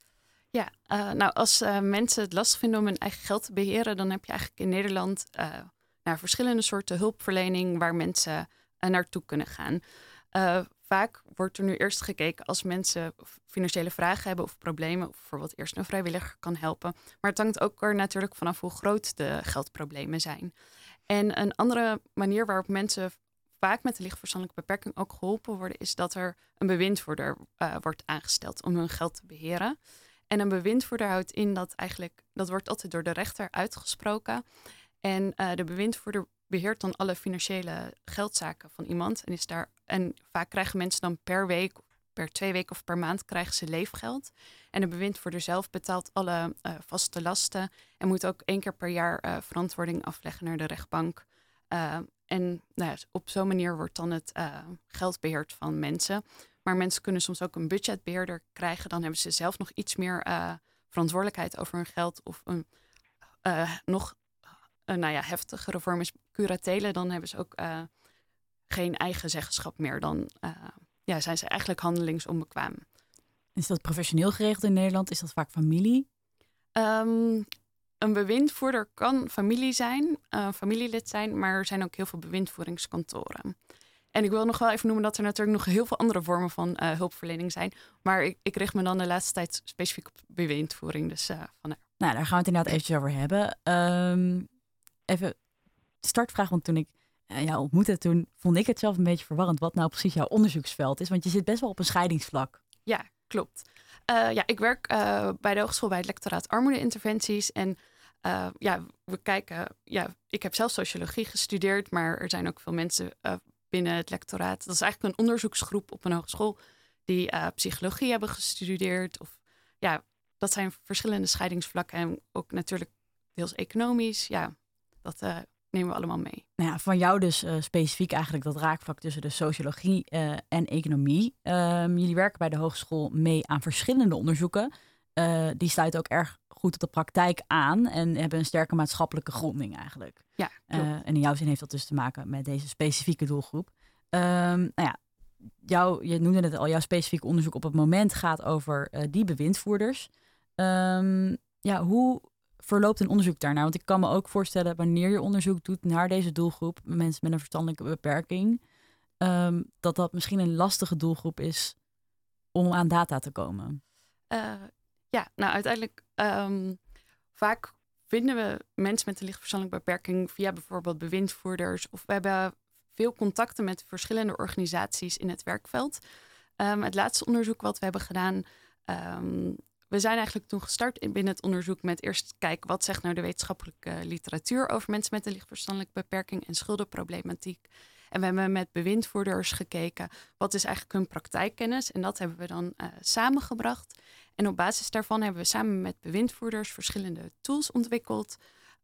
Ja, uh, nou als mensen het lastig vinden om hun eigen geld te beheren, dan heb je eigenlijk in Nederland naar verschillende soorten hulpverlening waar mensen naartoe kunnen gaan vaak wordt er nu eerst gekeken als mensen financiële vragen hebben of problemen, of bijvoorbeeld eerst een vrijwilliger kan helpen. Maar het hangt ook er natuurlijk vanaf hoe groot de geldproblemen zijn. En een andere manier waarop mensen vaak met een lichtverstandelijke beperking ook geholpen worden, is dat er een bewindvoerder wordt aangesteld om hun geld te beheren. En een bewindvoerder houdt in dat eigenlijk, dat wordt altijd door de rechter uitgesproken. En uh, de bewindvoerder beheert dan alle financiële geldzaken van iemand. En, is daar, en vaak krijgen mensen dan per week, per twee weken of per maand krijgen ze leefgeld. En de bewindvoerder zelf betaalt alle uh, vaste lasten en moet ook één keer per jaar uh, verantwoording afleggen naar de rechtbank. En nou ja, op zo'n manier wordt dan het geld beheerd van mensen. Maar mensen kunnen soms ook een budgetbeheerder krijgen. Dan hebben ze zelf nog iets meer verantwoordelijkheid over hun geld of een nog uh, nou ja, heftigere vorm is curatelen, dan hebben ze ook geen eigen zeggenschap meer. Dan ja, zijn ze eigenlijk handelingsonbekwaam. Is dat professioneel geregeld in Nederland? Is dat vaak familie? Um, een bewindvoerder kan familie zijn, familielid zijn, maar er zijn ook heel veel bewindvoeringskantoren. En ik wil nog wel even noemen dat er natuurlijk nog heel veel andere vormen van hulpverlening zijn. Maar ik, ik, richt me dan de laatste tijd specifiek op bewindvoering. Dus, van, nou, daar gaan we het inderdaad eventjes over hebben. Um, even startvraag, want toen ik uh, jou ontmoette, toen vond ik het zelf een beetje verwarrend wat nou precies jouw onderzoeksveld is. Want je zit best wel op een scheidingsvlak. Ja, klopt. Uh, ja, ik werk uh, bij de hogeschool bij het lectoraat armoedeinterventies. En ja, we kijken, ja, ik heb zelf sociologie gestudeerd, maar er zijn ook veel mensen binnen het lectoraat. Dat is eigenlijk een onderzoeksgroep op een hogeschool die psychologie hebben gestudeerd. Of ja, dat zijn verschillende scheidingsvlakken en ook natuurlijk deels economisch. Ja, dat uh, nemen we allemaal mee. Nou ja, van jou dus uh, specifiek eigenlijk dat raakvlak tussen de sociologie en economie. Um, jullie werken bij de hogeschool mee aan verschillende onderzoeken. Die sluiten ook erg goed op de praktijk aan en hebben een sterke maatschappelijke gronding eigenlijk. Ja, en in jouw zin heeft dat dus te maken met deze specifieke doelgroep. Um, nou ja, jou, je noemde het al, jouw specifieke onderzoek op het moment gaat over die bewindvoerders. Um, ja, hoe verloopt een onderzoek daarnaar? Want ik kan me ook voorstellen, wanneer je onderzoek doet naar deze doelgroep, mensen met een verstandelijke beperking, ehm, dat dat misschien een lastige doelgroep is om aan data te komen. Uh, ja, nou uiteindelijk um, vaak vinden we mensen met een licht verstandelijke beperking via bijvoorbeeld bewindvoerders. Of we hebben veel contacten met verschillende organisaties in het werkveld. Um, het laatste onderzoek wat we hebben gedaan. Um, we zijn eigenlijk toen gestart binnen het onderzoek met eerst kijken wat zegt nou de wetenschappelijke literatuur over mensen met een lichtverstandelijke beperking en schuldenproblematiek. En we hebben met bewindvoerders gekeken wat is eigenlijk hun praktijkkennis. En dat hebben we dan uh, samengebracht. En op basis daarvan hebben we samen met bewindvoerders verschillende tools ontwikkeld.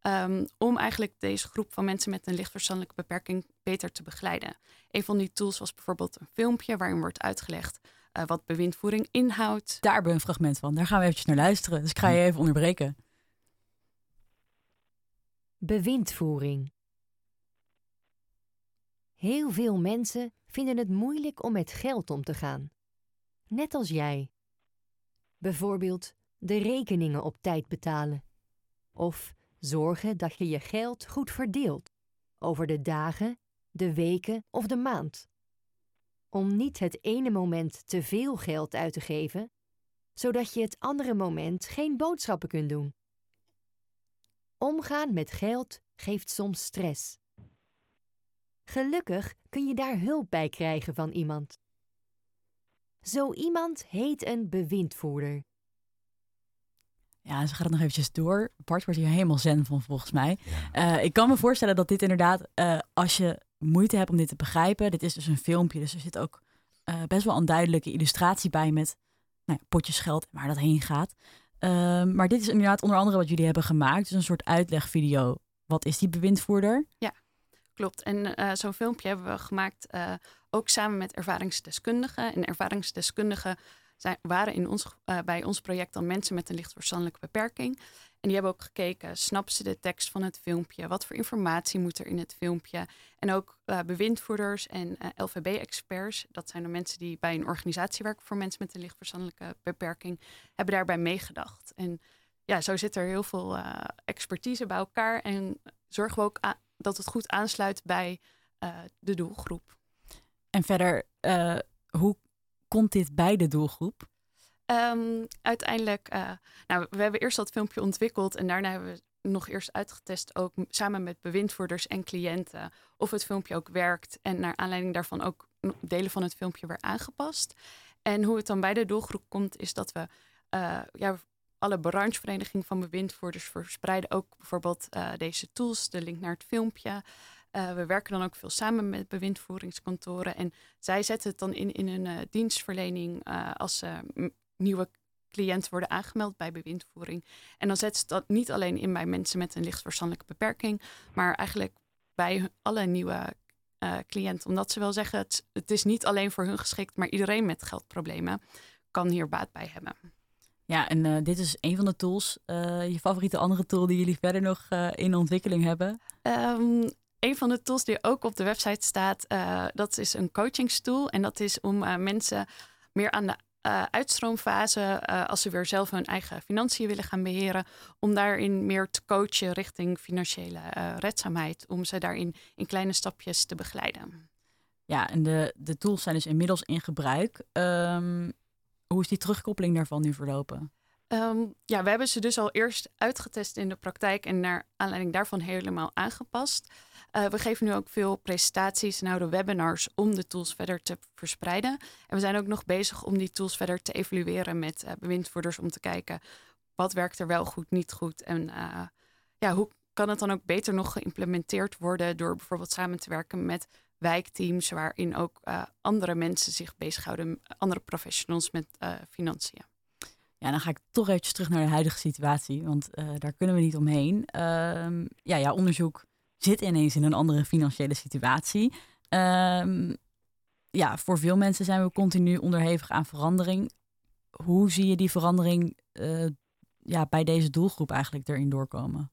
Um, om eigenlijk deze groep van mensen met een lichtverstandelijke beperking beter te begeleiden. Een van die tools was bijvoorbeeld een filmpje waarin wordt uitgelegd uh, wat bewindvoering inhoudt. Daar hebben we een fragment van. Daar gaan we eventjes naar luisteren. Dus ik ga je even onderbreken. Bewindvoering. Heel veel mensen vinden het moeilijk om met geld om te gaan. Net als jij. Bijvoorbeeld de rekeningen op tijd betalen. Of zorgen dat je je geld goed verdeelt over de dagen, de weken of de maand. Om niet het ene moment te veel geld uit te geven, zodat je het andere moment geen boodschappen kunt doen. Omgaan met geld geeft soms stress. Gelukkig kun je daar hulp bij krijgen van iemand. Zo iemand heet een bewindvoerder. Ja, ze gaat het nog eventjes door. Bart wordt hier helemaal zen van, volgens mij. Uh, ik kan me voorstellen dat dit inderdaad, uh, als je moeite hebt om dit te begrijpen... Dit is dus een filmpje, dus er zit ook uh, best wel een duidelijke illustratie bij... met nou ja, potjes geld en waar dat heen gaat. Ehm, maar dit is inderdaad onder andere wat jullie hebben gemaakt. Dus een soort uitlegvideo. Wat is die bewindvoerder? Ja, klopt. En zo'n filmpje hebben we gemaakt ook samen met ervaringsdeskundigen. En ervaringsdeskundigen zijn, waren in ons, uh, bij ons project dan mensen met een licht verstandelijke beperking. En die hebben ook gekeken, snappen ze de tekst van het filmpje? Wat voor informatie moet er in het filmpje? En ook uh, bewindvoerders en eh, LVB-experts, dat zijn de mensen die bij een organisatie werken voor mensen met een lichtverstandelijke beperking, hebben daarbij meegedacht. En ja, zo zit er heel veel expertise bij elkaar en zorgen we ook dat het goed aansluit bij de doelgroep. En verder, hoe komt dit bij de doelgroep? Um, uiteindelijk, uh, nou, we hebben eerst dat filmpje ontwikkeld en daarna hebben we nog eerst uitgetest, ook samen met bewindvoerders en cliënten, of het filmpje ook werkt. En naar aanleiding daarvan ook delen van het filmpje weer aangepast. En hoe het dan bij de doelgroep komt, is dat we uh, ja, alle brancheverenigingen van bewindvoerders verspreiden ook bijvoorbeeld deze tools, de link naar het filmpje. Uh, we werken dan ook veel samen met bewindvoeringskantoren. En zij zetten het dan in, in hun uh, dienstverlening uh, als nieuwe cliënten worden aangemeld bij bewindvoering. En dan zetten ze dat niet alleen in bij mensen met een licht verstandelijke beperking, maar eigenlijk bij alle nieuwe cliënten. Omdat ze wel zeggen, het, het is niet alleen voor hun geschikt, maar iedereen met geldproblemen kan hier baat bij hebben. Ja, en uh, dit is een van de tools. Uh, je favoriete andere tool die jullie verder nog uh, in ontwikkeling hebben? Um, een van de tools die ook op de website staat, uh, dat is een coachingstool. En dat is om uh, mensen meer aan de uh, uitstroomfase, als ze weer zelf hun eigen financiën willen gaan beheren, om daarin meer te coachen richting financiële redzaamheid. Om ze daarin in kleine stapjes te begeleiden. Ja, en de, de tools zijn dus inmiddels in gebruik. Um, hoe is die terugkoppeling daarvan nu verlopen? Um, ja, we hebben ze dus al eerst uitgetest in de praktijk en naar aanleiding daarvan helemaal aangepast. Uh, we geven nu ook veel presentaties en houden webinars om de tools verder te verspreiden. En we zijn ook nog bezig om die tools verder te evalueren met uh, bewindvoerders om te kijken wat werkt er wel goed, niet goed. En uh, ja, hoe kan het dan ook beter nog geïmplementeerd worden door bijvoorbeeld samen te werken met wijkteams waarin ook andere mensen zich bezighouden, andere professionals met financiën. Ja, dan ga ik toch eventjes terug naar de huidige situatie, want daar kunnen we niet omheen. Ehm, ja, ja, onderzoek zit ineens in een andere financiële situatie. Um, ja, voor veel mensen zijn we continu onderhevig aan verandering. Hoe zie je die verandering uh, ja, bij deze doelgroep eigenlijk erin doorkomen?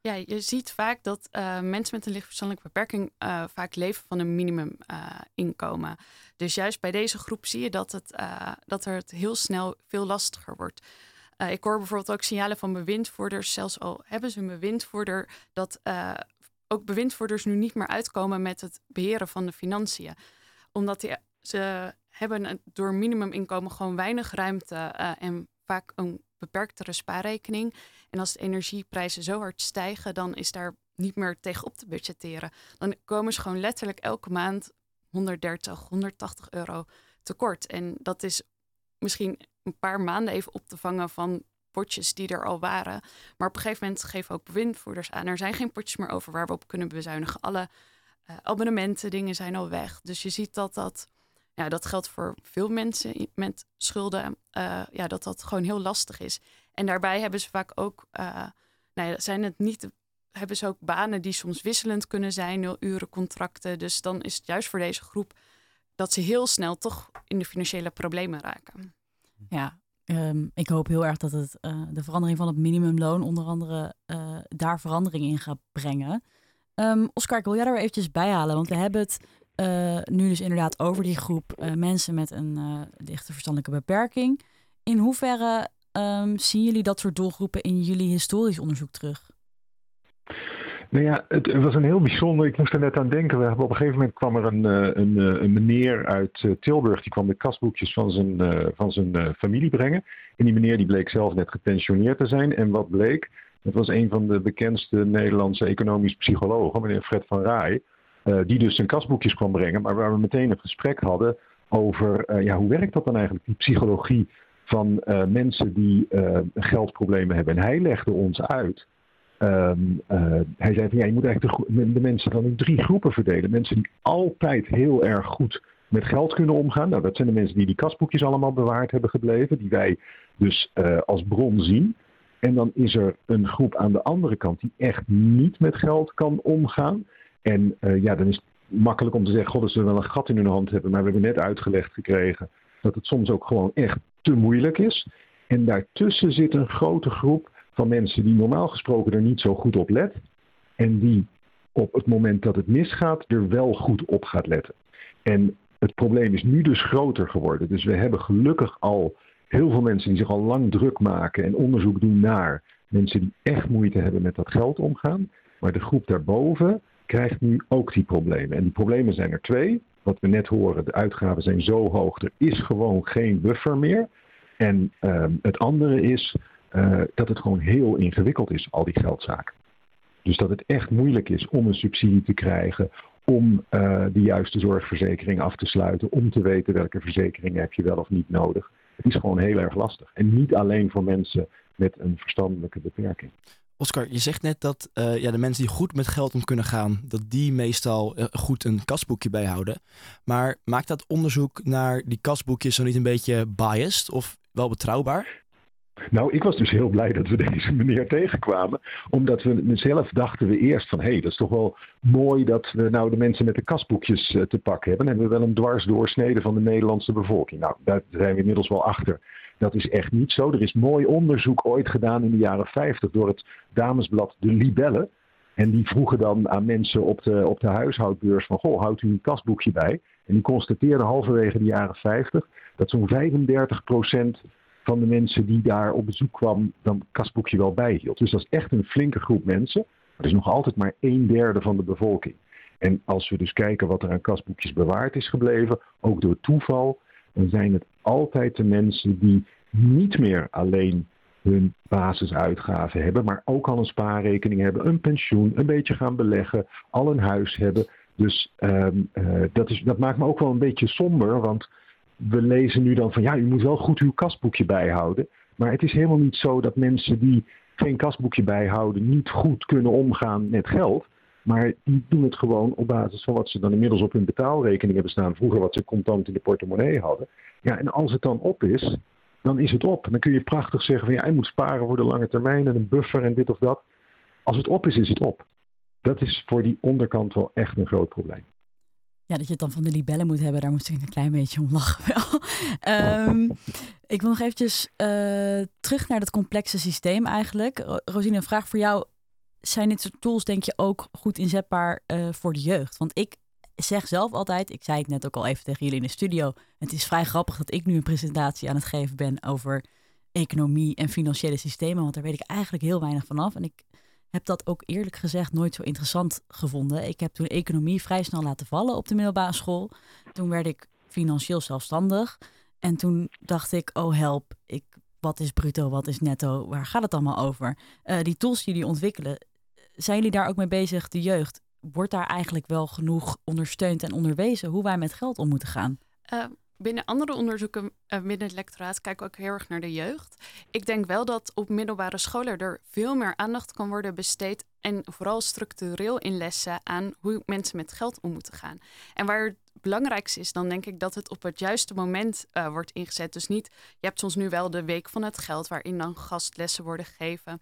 Ja, je ziet vaak dat uh, mensen met een lichtverstandelijke beperking uh, vaak leven van een minimuminkomen. dus juist bij deze groep zie je dat, het, dat het heel snel veel lastiger wordt. Uh, ik hoor bijvoorbeeld ook signalen van bewindvoerders, zelfs al hebben ze een bewindvoerder, dat uh, ook bewindvoerders nu niet meer uitkomen met het beheren van de financiën. Omdat die, ze hebben door minimuminkomen gewoon weinig ruimte uh, en vaak een beperktere spaarrekening. En als de energieprijzen zo hard stijgen, dan is daar niet meer tegenop te budgetteren. Dan komen ze gewoon letterlijk elke maand 130, 180 euro tekort. En dat is misschien een paar maanden even op te vangen van potjes die er al waren. Maar op een gegeven moment geven ook bewindvoerders aan. Er zijn geen potjes meer over waar we op kunnen bezuinigen. Alle uh, abonnementen, dingen zijn al weg. Dus je ziet dat dat, ja, dat geldt voor veel mensen met schulden. Uh, ja, dat dat gewoon heel lastig is. En daarbij hebben ze vaak ook, uh, nou ja, zijn het niet, hebben ze ook banen die soms wisselend kunnen zijn, nul uren contracten. Dus dan is het juist voor deze groep dat ze heel snel toch in de financiële problemen raken. Ja, um, ik hoop heel erg dat het uh, de verandering van het minimumloon onder andere uh, daar verandering in gaat brengen. Um, Oscar, ik wil jij daar weer eventjes bij halen, want we hebben het uh, nu dus inderdaad over die groep mensen met een lichte verstandelijke beperking. In hoeverre um, zien jullie dat soort doelgroepen in jullie historisch onderzoek terug? Nou ja, het, was een heel bijzonder. Ik moest er net aan denken. We hebben op een gegeven moment kwam er een, een, een meneer uit Tilburg. Die kwam de kasboekjes van zijn, van zijn familie brengen. En die meneer die bleek zelf net gepensioneerd te zijn. En wat bleek? Dat was een van de bekendste Nederlandse economisch psychologen, meneer Fred van Rij. die dus zijn kasboekjes kwam brengen. Maar waar we meteen een gesprek hadden over ja, hoe werkt dat dan eigenlijk, die psychologie van mensen die geldproblemen hebben. En hij legde ons uit. Um, uh, hij zei van ja, je moet eigenlijk de, de, mensen dan in drie groepen verdelen. Mensen die altijd heel erg goed met geld kunnen omgaan. Nou, dat zijn de mensen die die kasboekjes allemaal bewaard hebben gebleven. Die wij dus als bron zien. En dan is er een groep aan de andere kant die echt niet met geld kan omgaan. En ja, dan is het makkelijk om te zeggen, god, dat ze wel een gat in hun hand hebben. Maar we hebben net uitgelegd gekregen dat het soms ook gewoon echt te moeilijk is. En daartussen zit een grote groep van mensen die normaal gesproken er niet zo goed op let. En die op het moment dat het misgaat er wel goed op gaat letten. En het probleem is nu dus groter geworden. Dus we hebben gelukkig al heel veel mensen die zich al lang druk maken en onderzoek doen naar mensen die echt moeite hebben met dat geld omgaan. Maar de groep daarboven krijgt nu ook die problemen. En die problemen zijn er twee wat we net horen, de uitgaven zijn zo hoog, er is gewoon geen buffer meer. En uh, het andere is uh, dat het gewoon heel ingewikkeld is, al die geldzaken. Dus dat het echt moeilijk is om een subsidie te krijgen, om uh, de juiste zorgverzekering af te sluiten, om te weten welke verzekeringen heb je wel of niet nodig. Het is gewoon heel erg lastig. En niet alleen voor mensen met een verstandelijke beperking. Oscar, je zegt net dat uh, ja, de mensen die goed met geld om kunnen gaan, dat die meestal goed een kasboekje bijhouden. Maar maakt dat onderzoek naar die kasboekjes zo niet een beetje biased of wel betrouwbaar? Nou, ik was dus heel blij dat we deze meneer tegenkwamen. Omdat we zelf dachten we eerst van... hé, hey, dat is toch wel mooi dat we nou de mensen met de kasboekjes uh, te pakken hebben. Dan hebben we wel een dwarsdoorsnede van de Nederlandse bevolking. Nou, daar zijn we inmiddels wel achter. Dat is echt niet zo. Er is mooi onderzoek ooit gedaan in de jaren 50 door het damesblad De Libelle. En die vroegen dan aan mensen op de, op de huishoudbeurs van, goh, houdt u een kasboekje bij? En die constateerden halverwege de jaren 50 dat zo'n 35 van de mensen die daar op bezoek kwam, dan kasboekje wel bijhield. Dus dat is echt een flinke groep mensen. Dat is nog altijd maar een derde van de bevolking. En als we dus kijken wat er aan kasboekjes bewaard is gebleven, ook door toeval, dan zijn het altijd de mensen die niet meer alleen hun basisuitgaven hebben, maar ook al een spaarrekening hebben, een pensioen, een beetje gaan beleggen, al een huis hebben. Dus um, uh, dat, is, dat maakt me ook wel een beetje somber, want we lezen nu dan van ja, u moet wel goed uw kasboekje bijhouden. Maar het is helemaal niet zo dat mensen die geen kasboekje bijhouden niet goed kunnen omgaan met geld. Maar die doen het gewoon op basis van wat ze dan inmiddels op hun betaalrekening hebben staan. Vroeger wat ze contant in de portemonnee hadden. Ja, en als het dan op is, dan is het op. Dan kun je prachtig zeggen van ja, je moet sparen voor de lange termijn en een buffer en dit of dat. Als het op is, is het op. Dat is voor die onderkant wel echt een groot probleem. Ja, dat je het dan van de libellen moet hebben, daar moest ik een klein beetje om lachen wel. um, ik wil nog eventjes uh, terug naar dat complexe systeem eigenlijk. Rosine, een vraag voor jou zijn dit soort tools denk je ook goed inzetbaar uh, voor de jeugd? Want ik zeg zelf altijd, ik zei het net ook al even tegen jullie in de studio, het is vrij grappig dat ik nu een presentatie aan het geven ben over economie en financiële systemen, want daar weet ik eigenlijk heel weinig vanaf. En ik heb dat ook eerlijk gezegd nooit zo interessant gevonden. Ik heb toen economie vrij snel laten vallen op de middelbare school. Toen werd ik financieel zelfstandig. En toen dacht ik, oh help, ik, wat is bruto, wat is netto, waar gaat het allemaal over? Uh, die tools die jullie ontwikkelen, zijn jullie daar ook mee bezig, de jeugd? Wordt daar eigenlijk wel genoeg ondersteund en onderwezen hoe wij met geld om moeten gaan? Uh, binnen andere onderzoeken uh, binnen het lectoraat kijken we ook heel erg naar de jeugd. Ik denk wel dat op middelbare scholen er veel meer aandacht kan worden besteed. En vooral structureel in lessen aan hoe mensen met geld om moeten gaan. En waar het belangrijkste is, dan denk ik dat het op het juiste moment uh, wordt ingezet. Dus niet, je hebt soms nu wel de week van het geld, waarin dan gastlessen worden gegeven.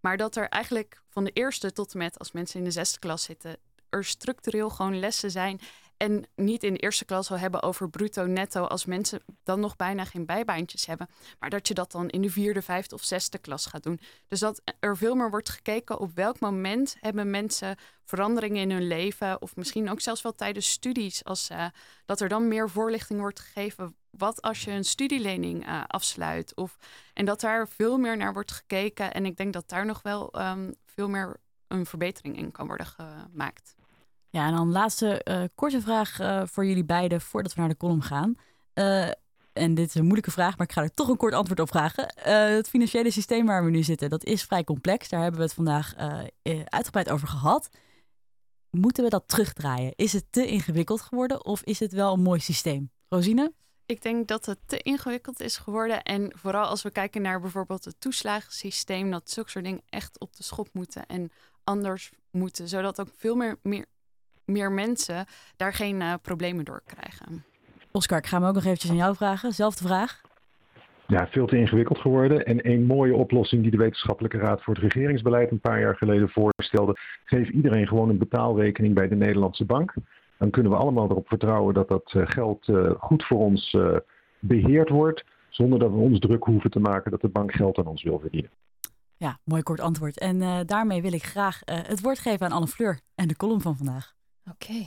Maar dat er eigenlijk van de eerste tot en met als mensen in de zesde klas zitten, er structureel gewoon lessen zijn en niet in de eerste klas al hebben over bruto, netto, als mensen dan nog bijna geen bijbaantjes hebben. Maar dat je dat dan in de vierde, vijfde of zesde klas gaat doen. Dus dat er veel meer wordt gekeken op welk moment hebben mensen veranderingen in hun leven. Of misschien ook zelfs wel tijdens studies. Als, uh, dat er dan meer voorlichting wordt gegeven. Wat als je een studielening uh, afsluit? Of, en dat daar veel meer naar wordt gekeken. En ik denk dat daar nog wel um, veel meer een verbetering in kan worden gemaakt. Ja, en dan laatste uh, korte vraag uh, voor jullie beiden voordat we naar de column gaan. Uh, en dit is een moeilijke vraag, maar ik ga er toch een kort antwoord op vragen. het financiële systeem waar we nu zitten, dat is vrij complex. Daar hebben we het vandaag uitgebreid over gehad. Moeten we dat terugdraaien? Is het te ingewikkeld geworden of is het wel een mooi systeem? Rosine? Ik denk dat het te ingewikkeld is geworden. En vooral als we kijken naar bijvoorbeeld het toeslagensysteem, dat zulke soort dingen echt op de schop moeten en anders moeten. Zodat ook veel meer, meer meer mensen daar geen uh, problemen door krijgen. Oscar, ik ga hem ook nog eventjes aan jou vragen. Zelfde vraag. Ja, veel te ingewikkeld geworden. En een mooie oplossing die de Wetenschappelijke Raad voor het Regeringsbeleid een paar jaar geleden voorstelde. Geef iedereen gewoon een betaalrekening bij de Nederlandse bank. Dan kunnen we allemaal erop vertrouwen dat dat uh, geld uh, goed voor ons beheerd wordt. Zonder dat we ons druk hoeven te maken dat de bank geld aan ons wil verdienen. Ja, mooi kort antwoord. En daarmee wil ik graag het woord geven aan Anne Fleur en de column van vandaag. Oké.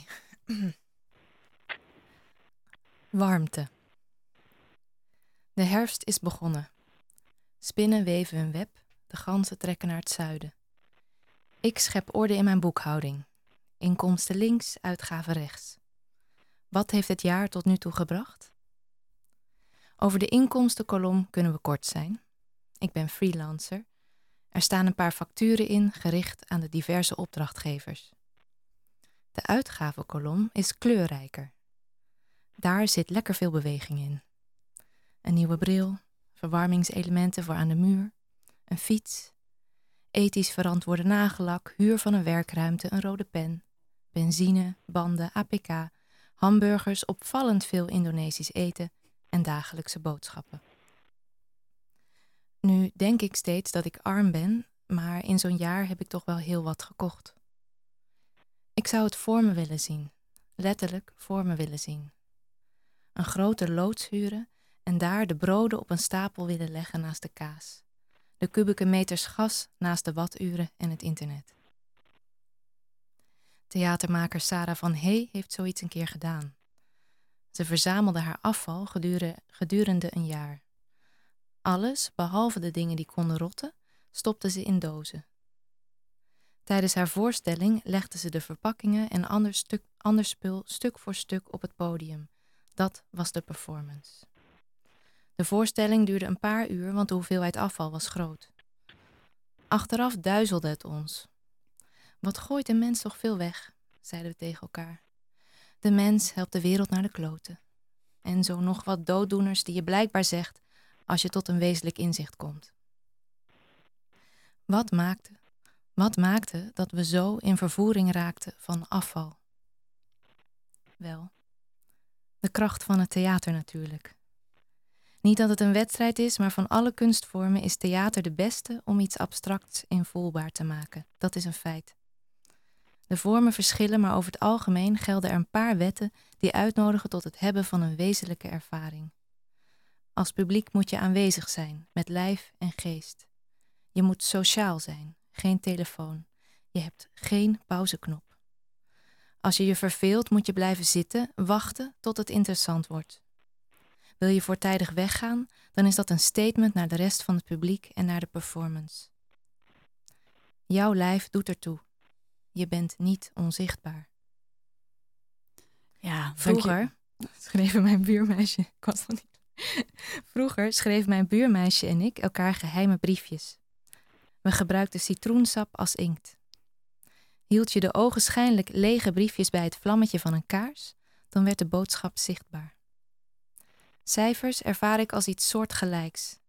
Warmte. De herfst is begonnen. Spinnen weven een web, de ganzen trekken naar het zuiden. Ik schep orde in mijn boekhouding. Inkomsten links, uitgaven rechts. Wat heeft het jaar tot nu toe gebracht? Over de inkomstenkolom kunnen we kort zijn. Ik ben freelancer. Er staan een paar facturen in gericht aan de diverse opdrachtgevers. De uitgavenkolom is kleurrijker. Daar zit lekker veel beweging in. Een nieuwe bril, verwarmingselementen voor aan de muur, een fiets, ethisch verantwoorde nagellak, huur van een werkruimte, een rode pen, benzine, banden, APK, hamburgers, opvallend veel Indonesisch eten en dagelijkse boodschappen. Nu denk ik steeds dat ik arm ben, maar in zo'n jaar heb ik toch wel heel wat gekocht. Ik zou het voor me willen zien, letterlijk voor me willen zien. Een grote loods huren en daar de broden op een stapel willen leggen naast de kaas. De kubieke meters gas naast de watturen en het internet. Theatermaker Sarah van Hey heeft zoiets een keer gedaan. Ze verzamelde haar afval gedurende een jaar. Alles, behalve de dingen die konden rotten, stopte ze in dozen. Tijdens haar voorstelling legde ze de verpakkingen en ander, stuk, ander spul stuk voor stuk op het podium. Dat was de performance. De voorstelling duurde een paar uur, want de hoeveelheid afval was groot. Achteraf duizelde het ons. Wat gooit een mens toch veel weg, zeiden we tegen elkaar. De mens helpt de wereld naar de kloten. En zo nog wat dooddoeners die je blijkbaar zegt als je tot een wezenlijk inzicht komt. Wat maakte wat maakte dat we zo in vervoering raakten van afval? Wel, de kracht van het theater natuurlijk. Niet dat het een wedstrijd is, maar van alle kunstvormen is theater de beste om iets abstracts invoelbaar te maken. Dat is een feit. De vormen verschillen, maar over het algemeen gelden er een paar wetten die uitnodigen tot het hebben van een wezenlijke ervaring. Als publiek moet je aanwezig zijn, met lijf en geest. Je moet sociaal zijn, geen telefoon. Je hebt geen pauzeknop. Als je je verveelt, moet je blijven zitten, wachten tot het interessant wordt. Wil je voortijdig weggaan, dan is dat een statement naar de rest van het publiek en naar de performance. Jouw lijf doet ertoe. Je bent niet onzichtbaar. Ja, Vroeger schreven mijn buurmeisje. Ik was nog niet. Vroeger schreef mijn buurmeisje en ik elkaar geheime briefjes. We gebruikten citroensap als inkt. Hield je de ogenschijnlijk lege briefjes bij het vlammetje van een kaars, dan werd de boodschap zichtbaar. Cijfers ervaar ik als iets soortgelijks.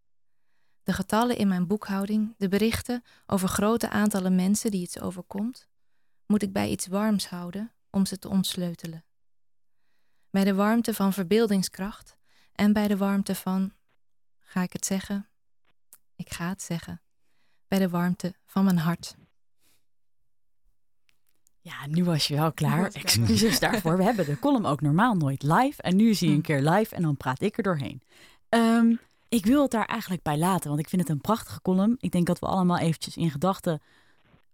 De getallen in mijn boekhouding, de berichten over grote aantallen mensen die iets overkomt, moet ik bij iets warms houden om ze te ontsleutelen. Bij de warmte van verbeeldingskracht en bij de warmte van, ga ik het zeggen? Ik ga het zeggen. Bij de warmte van mijn hart. Ja, nu was je wel klaar. Excuses daarvoor. We hebben de column ook normaal nooit live. En nu zie je een keer live en dan praat ik er doorheen. Um, ik wil het daar eigenlijk bij laten, want ik vind het een prachtige column. Ik denk dat we allemaal eventjes in gedachten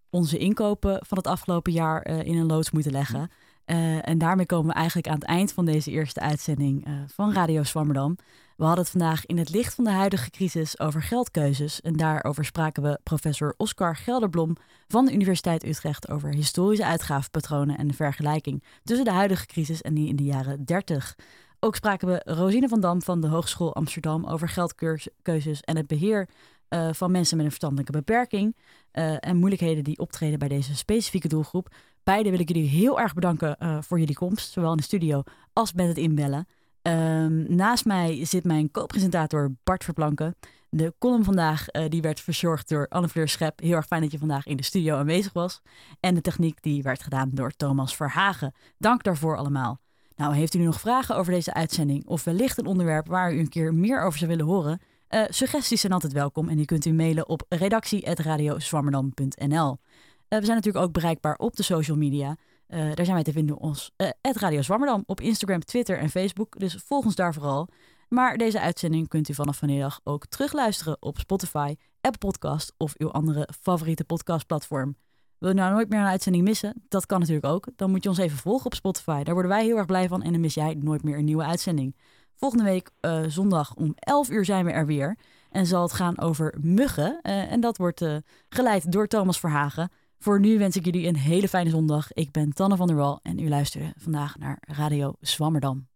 onze inkopen van het afgelopen jaar uh, in een loods moeten leggen. Uh, en daarmee komen we eigenlijk aan het eind van deze eerste uitzending uh, van Radio Swammerdam. We hadden het vandaag in het licht van de huidige crisis over geldkeuzes. En daarover spraken we professor Oscar Gelderblom van de Universiteit Utrecht over historische uitgavenpatronen en de vergelijking tussen de huidige crisis en die in de jaren 30. Ook spraken we Rosine van Dam van de Hogeschool Amsterdam over geldkeuzes en het beheer uh, van mensen met een verstandelijke beperking en moeilijkheden die optreden bij deze specifieke doelgroep. Beide wil ik jullie heel erg bedanken uh, voor jullie komst, zowel in de studio als met het inbellen. Um, naast mij zit mijn co-presentator Bart Verplanken. De column vandaag die werd verzorgd door Anne-Fleur Schep. Heel erg fijn dat je vandaag in de studio aanwezig was. En de techniek die werd gedaan door Thomas Verhagen. Dank daarvoor allemaal. Nou, heeft u nu nog vragen over deze uitzending of wellicht een onderwerp waar u een keer meer over zou willen horen? Uh, suggesties zijn altijd welkom en die kunt u mailen op redactie.radioswammerdam.nl. Uh, we zijn natuurlijk ook bereikbaar op de social media. Uh, daar zijn wij te vinden ons uh, Radio Zwammerdam op Instagram, Twitter en Facebook. Dus volg ons daar vooral. Maar deze uitzending kunt u vanaf vanmiddag ook terugluisteren op Spotify, Apple Podcast of uw andere favoriete podcastplatform. Wil je nou nooit meer een uitzending missen? Dat kan natuurlijk ook. Dan moet je ons even volgen op Spotify. Daar worden wij heel erg blij van en dan mis jij nooit meer een nieuwe uitzending. Volgende week zondag om 11 uur zijn we er weer. En zal het gaan over muggen. En dat wordt geleid door Thomas Verhagen. Voor nu wens ik jullie een hele fijne zondag. Ik ben Tanne van der Wal en u luistert vandaag naar Radio Zwammerdam.